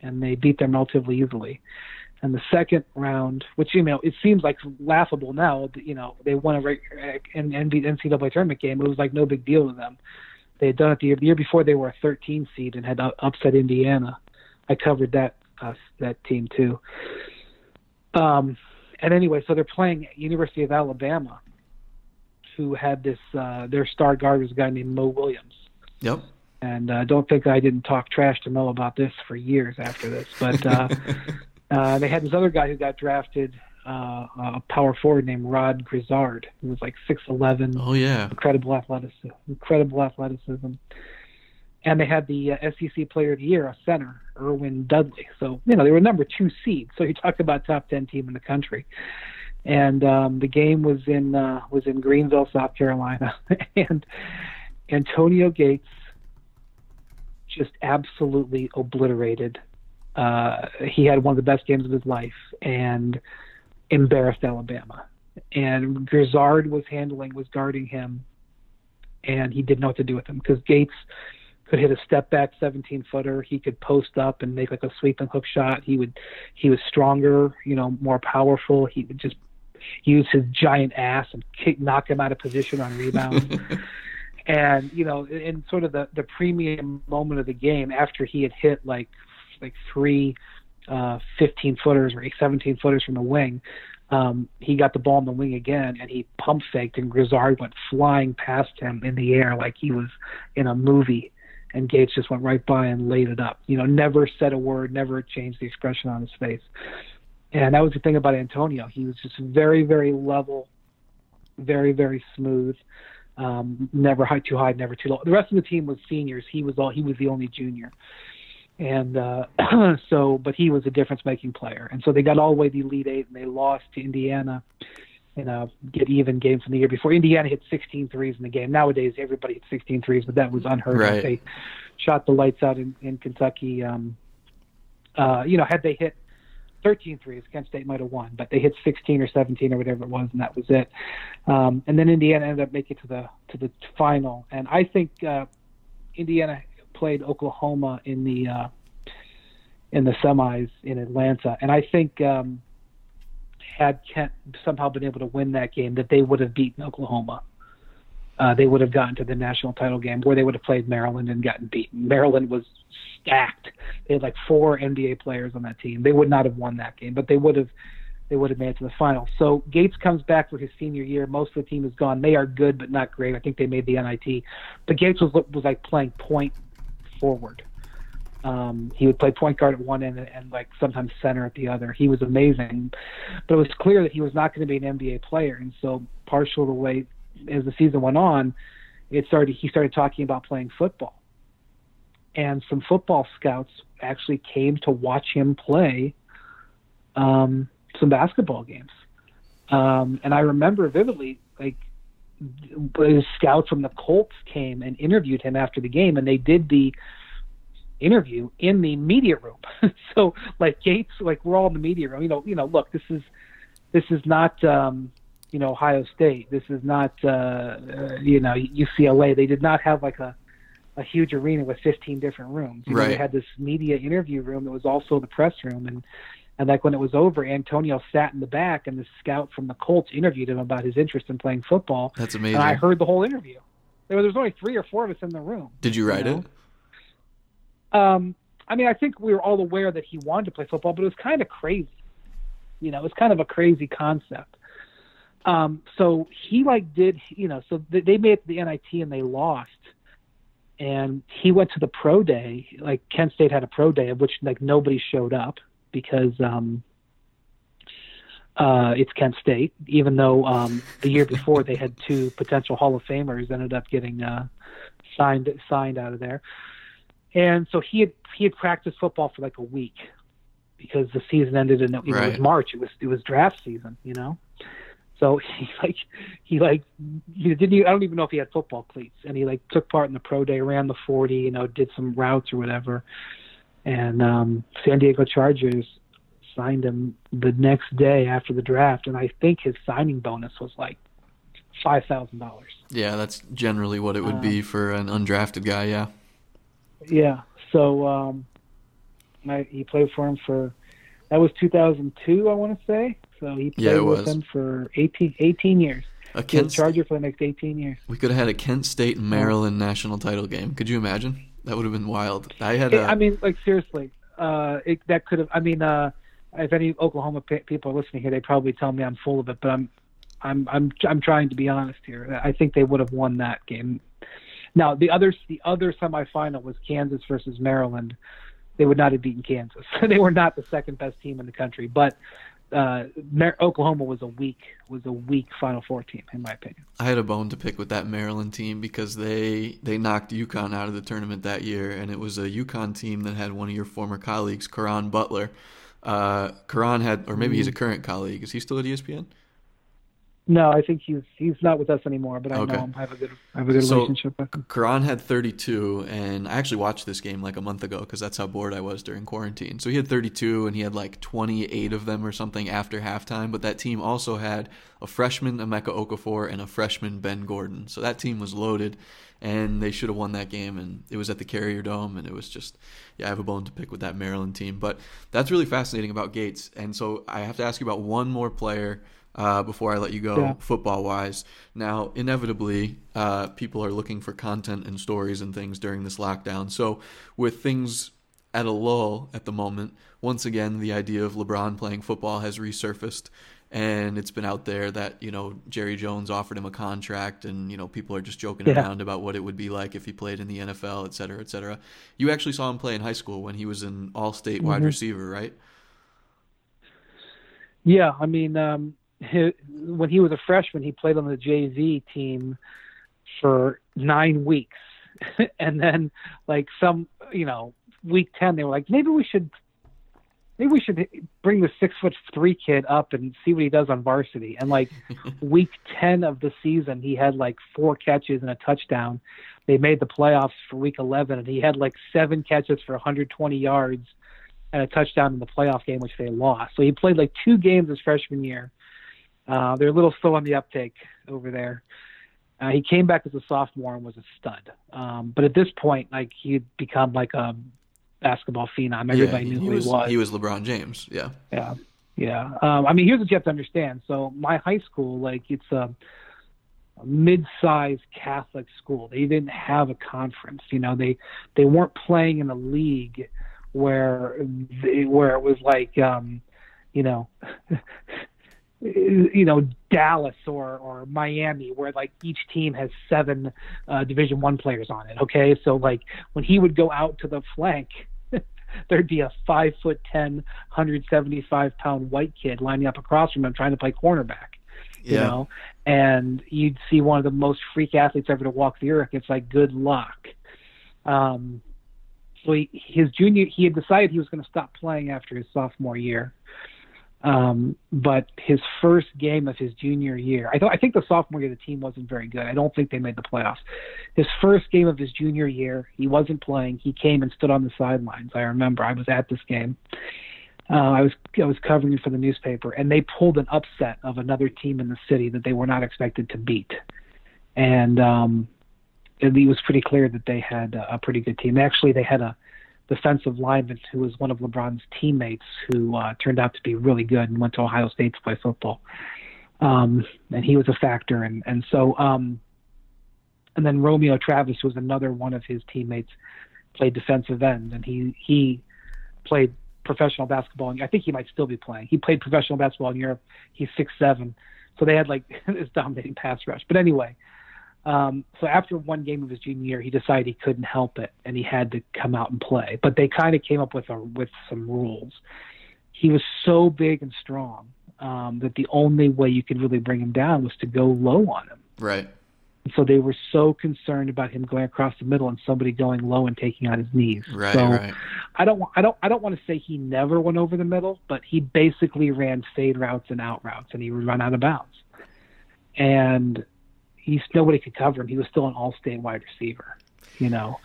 and they beat them relatively easily. And the second round, which you know, it seems like laughable now. You know, they won a reg- an NCAA tournament game. It was like no big deal to them. They had done it the year, the year before. They were a 13 seed and had upset Indiana. I covered that uh, that team too. Um, and anyway, so they're playing University of Alabama, who had this uh, their star guard was a guy named Mo Williams. Yep. And uh, don't think I didn't talk trash to Mo about this for years after this, but. Uh, Uh, they had this other guy who got drafted, uh, a power forward named Rod Grizzard, who was like six eleven. Oh yeah. Incredible athleticism. Incredible athleticism. And they had the uh, SEC Player of the Year, a center, Erwin Dudley. So you know they were number two seed. So you talk about top ten team in the country. And um, the game was in uh, was in Greenville, South Carolina, and Antonio Gates just absolutely obliterated uh, he had one of the best games of his life and embarrassed Alabama. And Grizzard was handling, was guarding him, and he didn't know what to do with him because Gates could hit a step back 17 footer. He could post up and make like a sweep and hook shot. He would, he was stronger, you know, more powerful. He would just use his giant ass and kick, knock him out of position on rebounds. and you know, in sort of the the premium moment of the game, after he had hit like like three uh, 15 footers or 17 footers from the wing, um, he got the ball in the wing again and he pump faked and Grizzard went flying past him in the air like he was in a movie and Gates just went right by and laid it up. You know, never said a word, never changed the expression on his face. And that was the thing about Antonio. He was just very, very level, very, very smooth. Um, never high too high, never too low. The rest of the team was seniors. He was all he was the only junior. And uh, so, but he was a difference-making player. And so they got all the way to the Elite Eight, and they lost to Indiana in a get even game from the year before. Indiana hit 16 threes in the game. Nowadays, everybody hits 16 threes, but that was unheard right. of. They shot the lights out in, in Kentucky. Um, uh, you know, had they hit 13 threes, Kent State might have won, but they hit 16 or 17 or whatever it was, and that was it. Um, and then Indiana ended up making it to the to the final. And I think uh, Indiana played Oklahoma in the uh, in the semis in Atlanta, and I think. Um, had Kent somehow been able to win that game, that they would have beaten Oklahoma. Uh, they would have gotten to the national title game where they would have played Maryland and gotten beaten. Maryland was stacked. They had like four NBA players on that team. They would not have won that game, but they would have they would have made it to the final. So Gates comes back for his senior year. Most of the team is gone. They are good, but not great. I think they made the NIT. But Gates was was like playing point forward. Um, he would play point guard at one end and, and like sometimes center at the other. He was amazing, but it was clear that he was not going to be an NBA player. And so, partial the way as the season went on, it started. He started talking about playing football, and some football scouts actually came to watch him play um, some basketball games. Um, and I remember vividly, like scouts from the Colts came and interviewed him after the game, and they did the interview in the media room. so like Gates, like we're all in the media room. You know, you know, look, this is this is not um, you know Ohio State. This is not uh, uh, you know UCLA. They did not have like a a huge arena with 15 different rooms. You right. know, they had this media interview room that was also the press room, and and like when it was over, Antonio sat in the back, and the scout from the Colts interviewed him about his interest in playing football. That's amazing. And I heard the whole interview. There was, only three or four of us in the room. Did you write you know? it? Um, I mean, I think we were all aware that he wanted to play football, but it was kind of crazy. You know, it was kind of a crazy concept. Um, so he like did, you know, so they made it to the NIT and they lost. And he went to the pro day. Like Kent State had a pro day of which like nobody showed up because um, uh, it's Kent State. Even though um, the year before they had two potential Hall of Famers ended up getting uh, signed signed out of there and so he had he had practiced football for like a week because the season ended in you know, Right. it was March. It was it was draft season, you know. So he like he like he didn't even, I don't even know if he had football cleats, and he like took part in the pro day, ran the forty, you know, did some routes or whatever, and um, San Diego Chargers signed him the next day after the draft, and I think his signing bonus was like five thousand dollars. Yeah, that's generally what it would Um, be for an undrafted guy. Yeah. Yeah. So um, I, he played for him for that was 2002, I want to say. So he played Yeah, it with him for 18, 18 years. A He was Kent a Charger for the next 18 years. We could have had a Kent State Maryland national title game. Could you imagine? That would have been wild. I had a, I mean, like seriously, uh, it, that could have. I mean, uh, if any Oklahoma pe- people are listening here, they probably tell me I'm full of it, but I'm, I'm, I'm, I'm trying to be honest here. I think they would have won that game. Now the other, the other semifinal was Kansas versus Maryland. They would not have beaten Kansas. they were not the second best team in the country, but uh, Oklahoma was a weak, was a weak Final Four team in my opinion. I had a bone to pick with that Maryland team because they they knocked UConn out of the tournament that year, and it was a UConn team that had one of your former colleagues, Caron Butler. Uh, Caron had, or maybe he's a current colleague. Is he still at ESPN? No, I think he's he's not with us anymore, but I Okay. know him. I have a good I have a good So- relationship with him. Caron had 32, and I actually watched this game like a month ago because that's how bored I was during quarantine. So he had 32, and he had like 28 of them or something after halftime. But that team also had a freshman Emeka Okafor and a freshman Ben Gordon. So that team was loaded, and they should have won that game. And it was at the Carrier Dome, and it was just, yeah, I have a bone to pick with that Maryland team. But that's really fascinating about Gates. And so I have to ask you about one more player. Uh, before I let you go, Yeah. football wise. Now, inevitably, uh, people are looking for content and stories and things during this lockdown. So, with things at a lull at the moment, once again, the idea of LeBron playing football has resurfaced. And it's been out there that, you know, Jerry Jones offered him a contract, and, you know, people are just joking Yeah. around about what it would be like if he played in the NFL, et cetera, et cetera. You actually saw him play in high school when he was an all state wide Mhm. receiver, right? Yeah, I mean, um, he, when he was a freshman, he played on the JV team for nine weeks, and then like some, you know, week ten, they were like, maybe we should, maybe we should bring the six foot three kid up and see what he does on varsity. And like week ten of the season, he had like four catches and a touchdown. They made the playoffs for week eleven, and he had like seven catches for 120 yards and a touchdown in the playoff game, which they lost. So he played like two games his freshman year. Uh, they're a little slow on the uptake over there. Uh, he came back as a sophomore and was a stud. Um, but at this point, like he'd become like a basketball phenom. Everybody yeah, knew he who was, he was. He was LeBron James. Yeah. Yeah, yeah. Um, I mean, here's what you have to understand. So my high school, like, it's a, a mid-sized Catholic school. They didn't have a conference. You know, they they weren't playing in a league where they, where it was like, um, you know. you know Dallas or or Miami where like each team has seven uh, division 1 players on it okay so like when he would go out to the flank there'd be a five foot ten, 175 pound white kid lining up across from him trying to play cornerback. You Yeah. know, and you'd see one of the most freak athletes ever to walk the earth. It's like good luck. Um, so he, his junior, he had decided he was going to stop playing after his sophomore year. Um, but his first game of his junior year, I thought I think the sophomore year the team wasn't very good. I don't think they made the playoffs. His first game of his junior year, he wasn't playing. He came and stood on the sidelines. I remember I was at this game. Uh, I was I was covering it for the newspaper, and they pulled an upset of another team in the city that they were not expected to beat, and um, it was pretty clear that they had a pretty good team. Actually, they had a defensive lineman who was one of LeBron's teammates who uh, turned out to be really good and went to Ohio State to play football. Um, and he was a factor. And, and so, um, and then Romeo Travis was another one of his teammates, played defensive end, and he, he played professional basketball. And I think he might still be playing. He played professional basketball in Europe. He's six seven, so they had like this dominating pass rush. But anyway, um, so after one game of his junior year, he decided he couldn't help it and he had to come out and play. But they kind of came up with a, with some rules. He was so big and strong um, that the only way you could really bring him down was to go low on him. Right. So they were so concerned about him going across the middle and somebody going low and taking out his knees. Right. so right. I don't, I don't, I don't want to say he never went over the middle, but he basically ran fade routes and out routes, and he would run out of bounds. And he's nobody could cover him. He was still an all-state wide receiver, you know.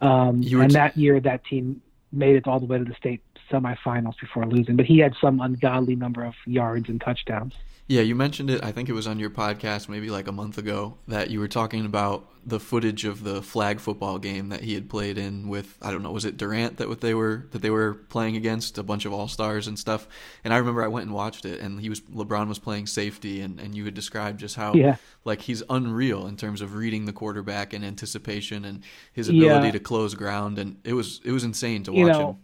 Um, You and t- that year, that team made it all the way to the state semifinals before losing. But he had some ungodly number of yards and touchdowns. Yeah, you mentioned it. I think it was on your podcast maybe like a month ago that you were talking about the footage of the flag football game that he had played in with I don't know was it Durant that what they were that they were playing against a bunch of all stars and stuff. And I remember I went and watched it and he was LeBron was playing safety and and you had described just how Yeah. like he's unreal in terms of reading the quarterback and anticipation and his Yeah. ability to close ground and it was it was insane to watch You know, him.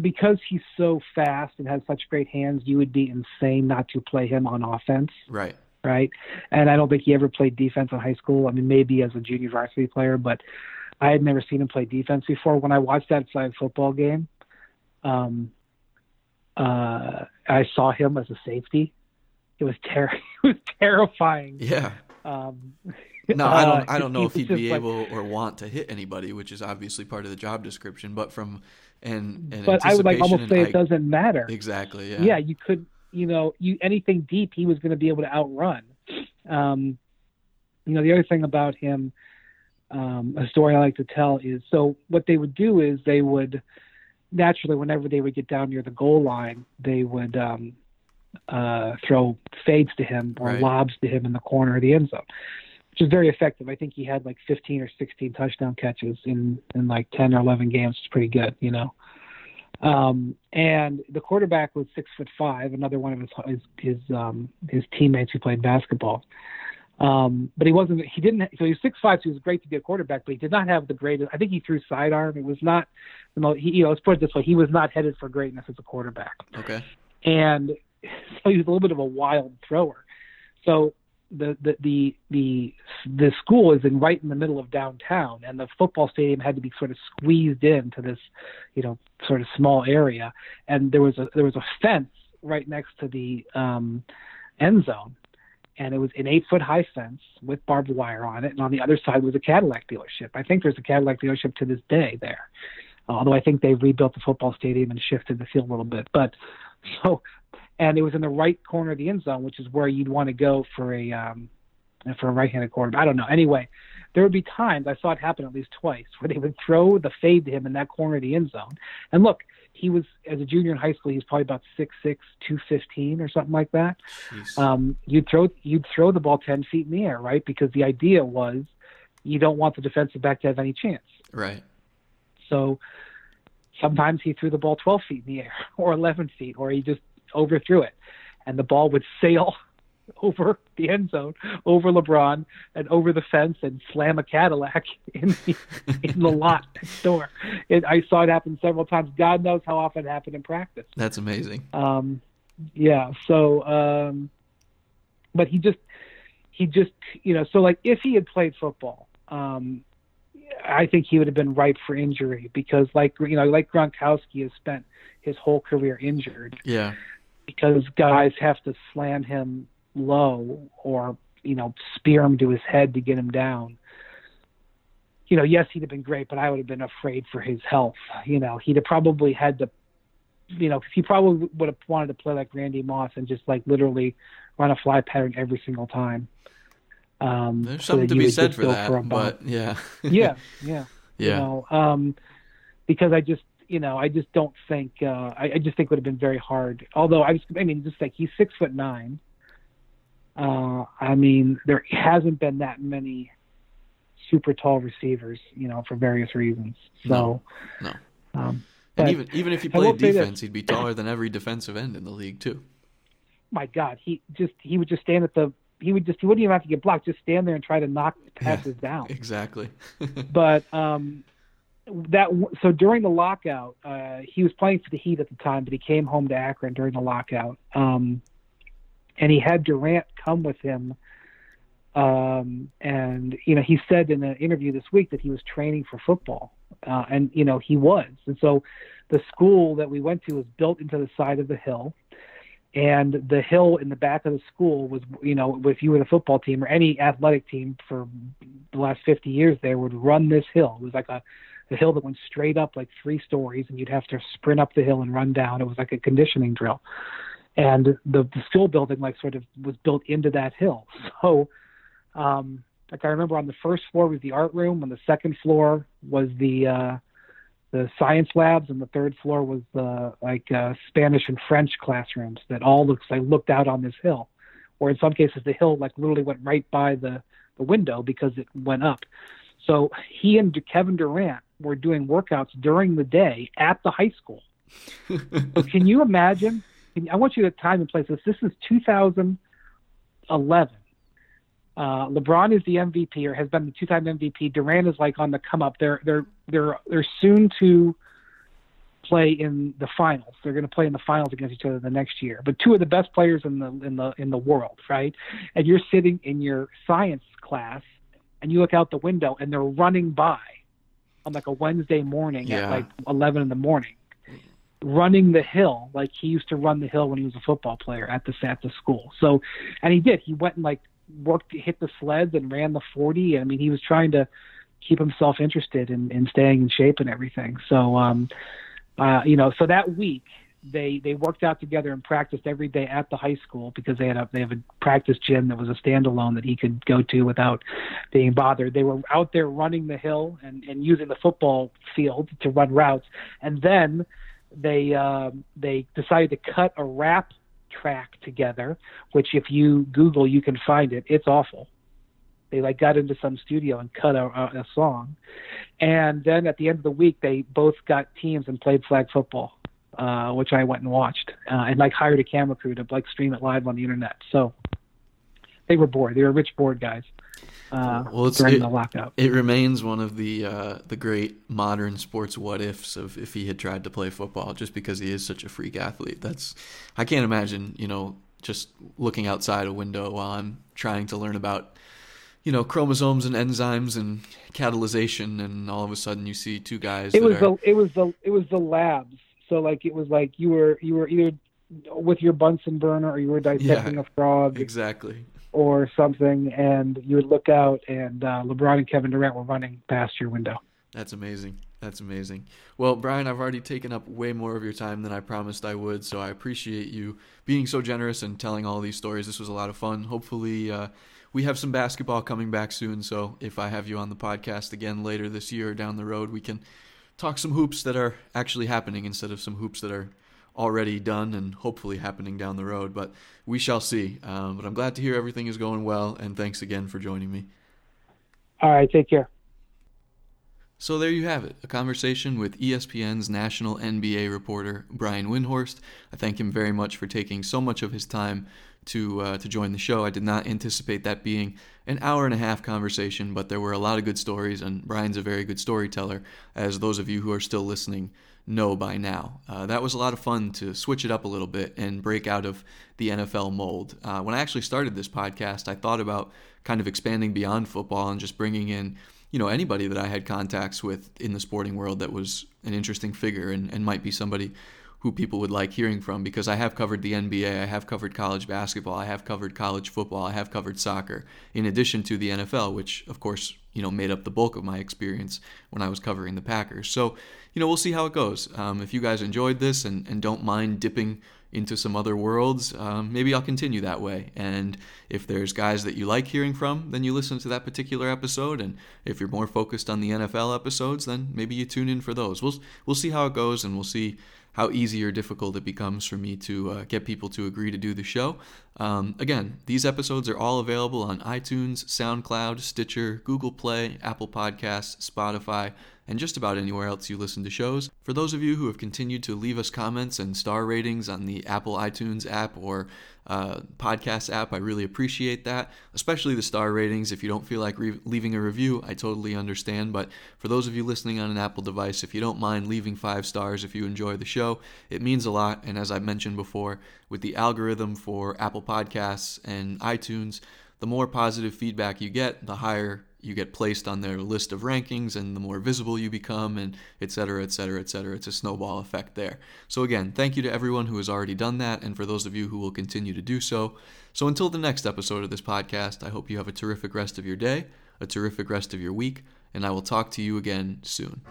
Because he's so fast and has such great hands, you would be insane not to play him on offense. Right. right? And I don't think he ever played defense in high school. I mean, maybe as a junior varsity player, but I had never seen him play defense before. When I watched that flag football game, um, uh, I saw him as a safety. It was ter- it was terrifying. Yeah. Um, No, I don't. I don't know if he'd be like- able or want to hit anybody, which is obviously part of the job description. But from and and But I would like almost say and it doesn't matter. Exactly. Yeah. yeah, you could, you know, you anything deep, he was going to be able to outrun. Um, you know, the other thing about him, um, a story I like to tell is so what they would do is they would naturally, whenever they would get down near the goal line, they would um, uh, throw fades to him or Right. lobs to him in the corner of the end zone, which is very effective. I think he had like 15 or 16 touchdown catches in in like 10 or 11 games. It's pretty good, you know. Um, and the quarterback was six foot five, another one of his his his, um, his teammates who played basketball. Um, but he wasn't. He didn't. So he was six five. So he was great to be a quarterback, but he did not have the greatest. I think he threw sidearm. It was not. You know, he, you know, let's put it this way: he was not headed for greatness as a quarterback. Okay. And so he was a little bit of a wild thrower. So the the the the, school is in right in the middle of downtown, and the football stadium had to be sort of squeezed into this, you know, sort of small area. And there was a there was a fence right next to the um, end zone and it was an eight foot high fence with barbed wire on it. And on the other side was a Cadillac dealership. I think there's a Cadillac dealership to this day there, although I think they've rebuilt the football stadium and shifted the field a little bit. But so, and it was in the right corner of the end zone, which is where you'd want to go for a um, for a right-handed quarterback. I don't know. Anyway, there would be times I saw it happen at least twice where they would throw the fade to him in that corner of the end zone. And look, he was as a junior in high school, he was probably about six six, two fifteen or something like that. Um, you'd throw you'd throw the ball ten feet in the air, right? Because the idea was you don't want the defensive back to have any chance. Right. So sometimes he threw the ball twelve feet in the air or eleven feet, or he just overthrew it, and the ball would sail over the end zone, over LeBron, and over the fence, and slam a Cadillac in the in the lot next door. It, I saw it happen several times. God knows how often it happened in practice. That's amazing. Um, yeah. So, um, but he just he just you know so like if he had played football. Um, I think he would have been ripe for injury because, like you know, like Gronkowski has spent his whole career injured. Yeah. Because guys have to slam him low or you know spear him to his head to get him down you know yes he'd have been great but i would have been afraid for his health you know he'd have probably had to you know he probably would have wanted to play like randy moss and just like literally run a fly pattern every single time um there's something so to be said for that for but yeah yeah yeah yeah you know um because i just you know, I just don't think. Uh, I, I just think it would have been very hard. Although I was, I mean, just like he's six foot nine, uh, I mean, there hasn't been that many super tall receivers, you know, for various reasons. So, no, no. Um, and even even if he played defense, he'd be taller than every defensive end in the league too. My God, he just he would just stand at the he would just he wouldn't even have to get blocked, just stand there and try to knock passes yeah, down. Exactly. but um, that so during the lockout, uh, he was playing for the Heat at the time, but he came home to Akron during the lockout. Um, and he had Durant come with him. Um, and you know, he said in an interview this week that he was training for football, uh, and you know he was. And so, the school that we went to was built into the side of the hill, and the hill in the back of the school was, you know, if you were the football team or any athletic team for the last 50 years, there would run this hill. It was like a the hill that went straight up like three stories, and you'd have to sprint up the hill and run down. It was like a conditioning drill and the, the school building like sort of was built into that hill. So, um, like I remember on the first floor was the art room, on the second floor was the uh, the science labs, and the third floor was the like uh, Spanish and French classrooms that all looks like looked out on this hill, or in some cases the hill like literally went right by the the window because it went up. So he and Kevin Durant were doing workouts during the day at the high school. can you imagine I want you to time and place this. This is 2011. Uh, LeBron is the MVP or has been the two-time MVP. Durant is like on the come up. They're they're they're they're soon to play in the finals. They're going to play in the finals against each other the next year. But two of the best players in the in the in the world, right? And you're sitting in your science class and you look out the window and they're running by on like a Wednesday morning yeah. at like 11 in the morning running the hill like he used to run the hill when he was a football player at the at the school. So, and he did. He went and like worked, hit the sleds, and ran the forty. I mean, he was trying to keep himself interested in, in staying in shape and everything. So, um, uh, you know, so that week they they worked out together and practiced every day at the high school because they had a they have a practice gym that was a standalone that he could go to without being bothered. They were out there running the hill and and using the football field to run routes, and then they uh, they decided to cut a rap track together, which if you Google you can find it. It's awful. They like got into some studio and cut a, a, song, and then at the end of the week they both got teams and played flag football. uh, which I went and watched, uh, and like hired a camera crew to like stream it live on the internet. So they were bored. They were rich bored guys. Uh, well, during it, the lockout, it remains one of the uh, the great modern sports what ifs of if he had tried to play football, just because he is such a freak athlete. That's I can't imagine, you know, just looking outside a window while I'm trying to learn about you know chromosomes and enzymes and catalyzation and all of a sudden you see two guys it was are... the it was the it was the labs so like it was like you were you were either with your bunsen burner or you were dissecting yeah, a frog exactly or something and you would look out and uh, lebron and kevin durant were running past your window that's amazing that's amazing. Well, Brian, I've already taken up way more of your time than I promised I would, so I appreciate you being so generous and telling all these stories. This was a lot of fun. Hopefully, uh, we have some basketball coming back soon, so if I have you on the podcast again later this year or down the road, we can talk some hoops that are actually happening instead of some hoops that are already done and hopefully happening down the road. But we shall see. Um, but I'm glad to hear everything is going well, and thanks again for joining me. All right, take care. So there you have it, a conversation with ESPN's national NBA reporter Brian Windhorst. I thank him very much for taking so much of his time to uh, to join the show. I did not anticipate that being an hour and a half conversation, but there were a lot of good stories, and Brian's a very good storyteller, as those of you who are still listening know by now. Uh, that was a lot of fun to switch it up a little bit and break out of the NFL mold. Uh, when I actually started this podcast, I thought about kind of expanding beyond football and just bringing in you know anybody that I had contacts with in the sporting world that was an interesting figure and, and might be somebody who people would like hearing from because I have covered the NBA, I have covered college basketball, I have covered college football, I have covered soccer, in addition to the NFL, which of course, you know, made up the bulk of my experience when I was covering the Packers. So, you know, we'll see how it goes. Um, if you guys enjoyed this and, and don't mind dipping into some other worlds, um, maybe I'll continue that way. And if there's guys that you like hearing from, then you listen to that particular episode. And if you're more focused on the NFL episodes, then maybe you tune in for those. We'll we'll see how it goes, and we'll see how easy or difficult it becomes for me to uh, get people to agree to do the show. Um, again, these episodes are all available on iTunes, SoundCloud, Stitcher, Google Play, Apple Podcasts, Spotify, and just about anywhere else you listen to shows. For those of you who have continued to leave us comments and star ratings on the Apple iTunes app or uh, podcast app. I really appreciate that, especially the star ratings. If you don't feel like re- leaving a review, I totally understand. But for those of you listening on an Apple device, if you don't mind leaving five stars if you enjoy the show, it means a lot. And as I mentioned before, with the algorithm for Apple Podcasts and iTunes, the more positive feedback you get, the higher you get placed on their list of rankings and the more visible you become and et cetera, et cetera, et cetera. It's a snowball effect there. So again, thank you to everyone who has already done that and for those of you who will continue to do so. So until the next episode of this podcast, I hope you have a terrific rest of your day, a terrific rest of your week, and I will talk to you again soon.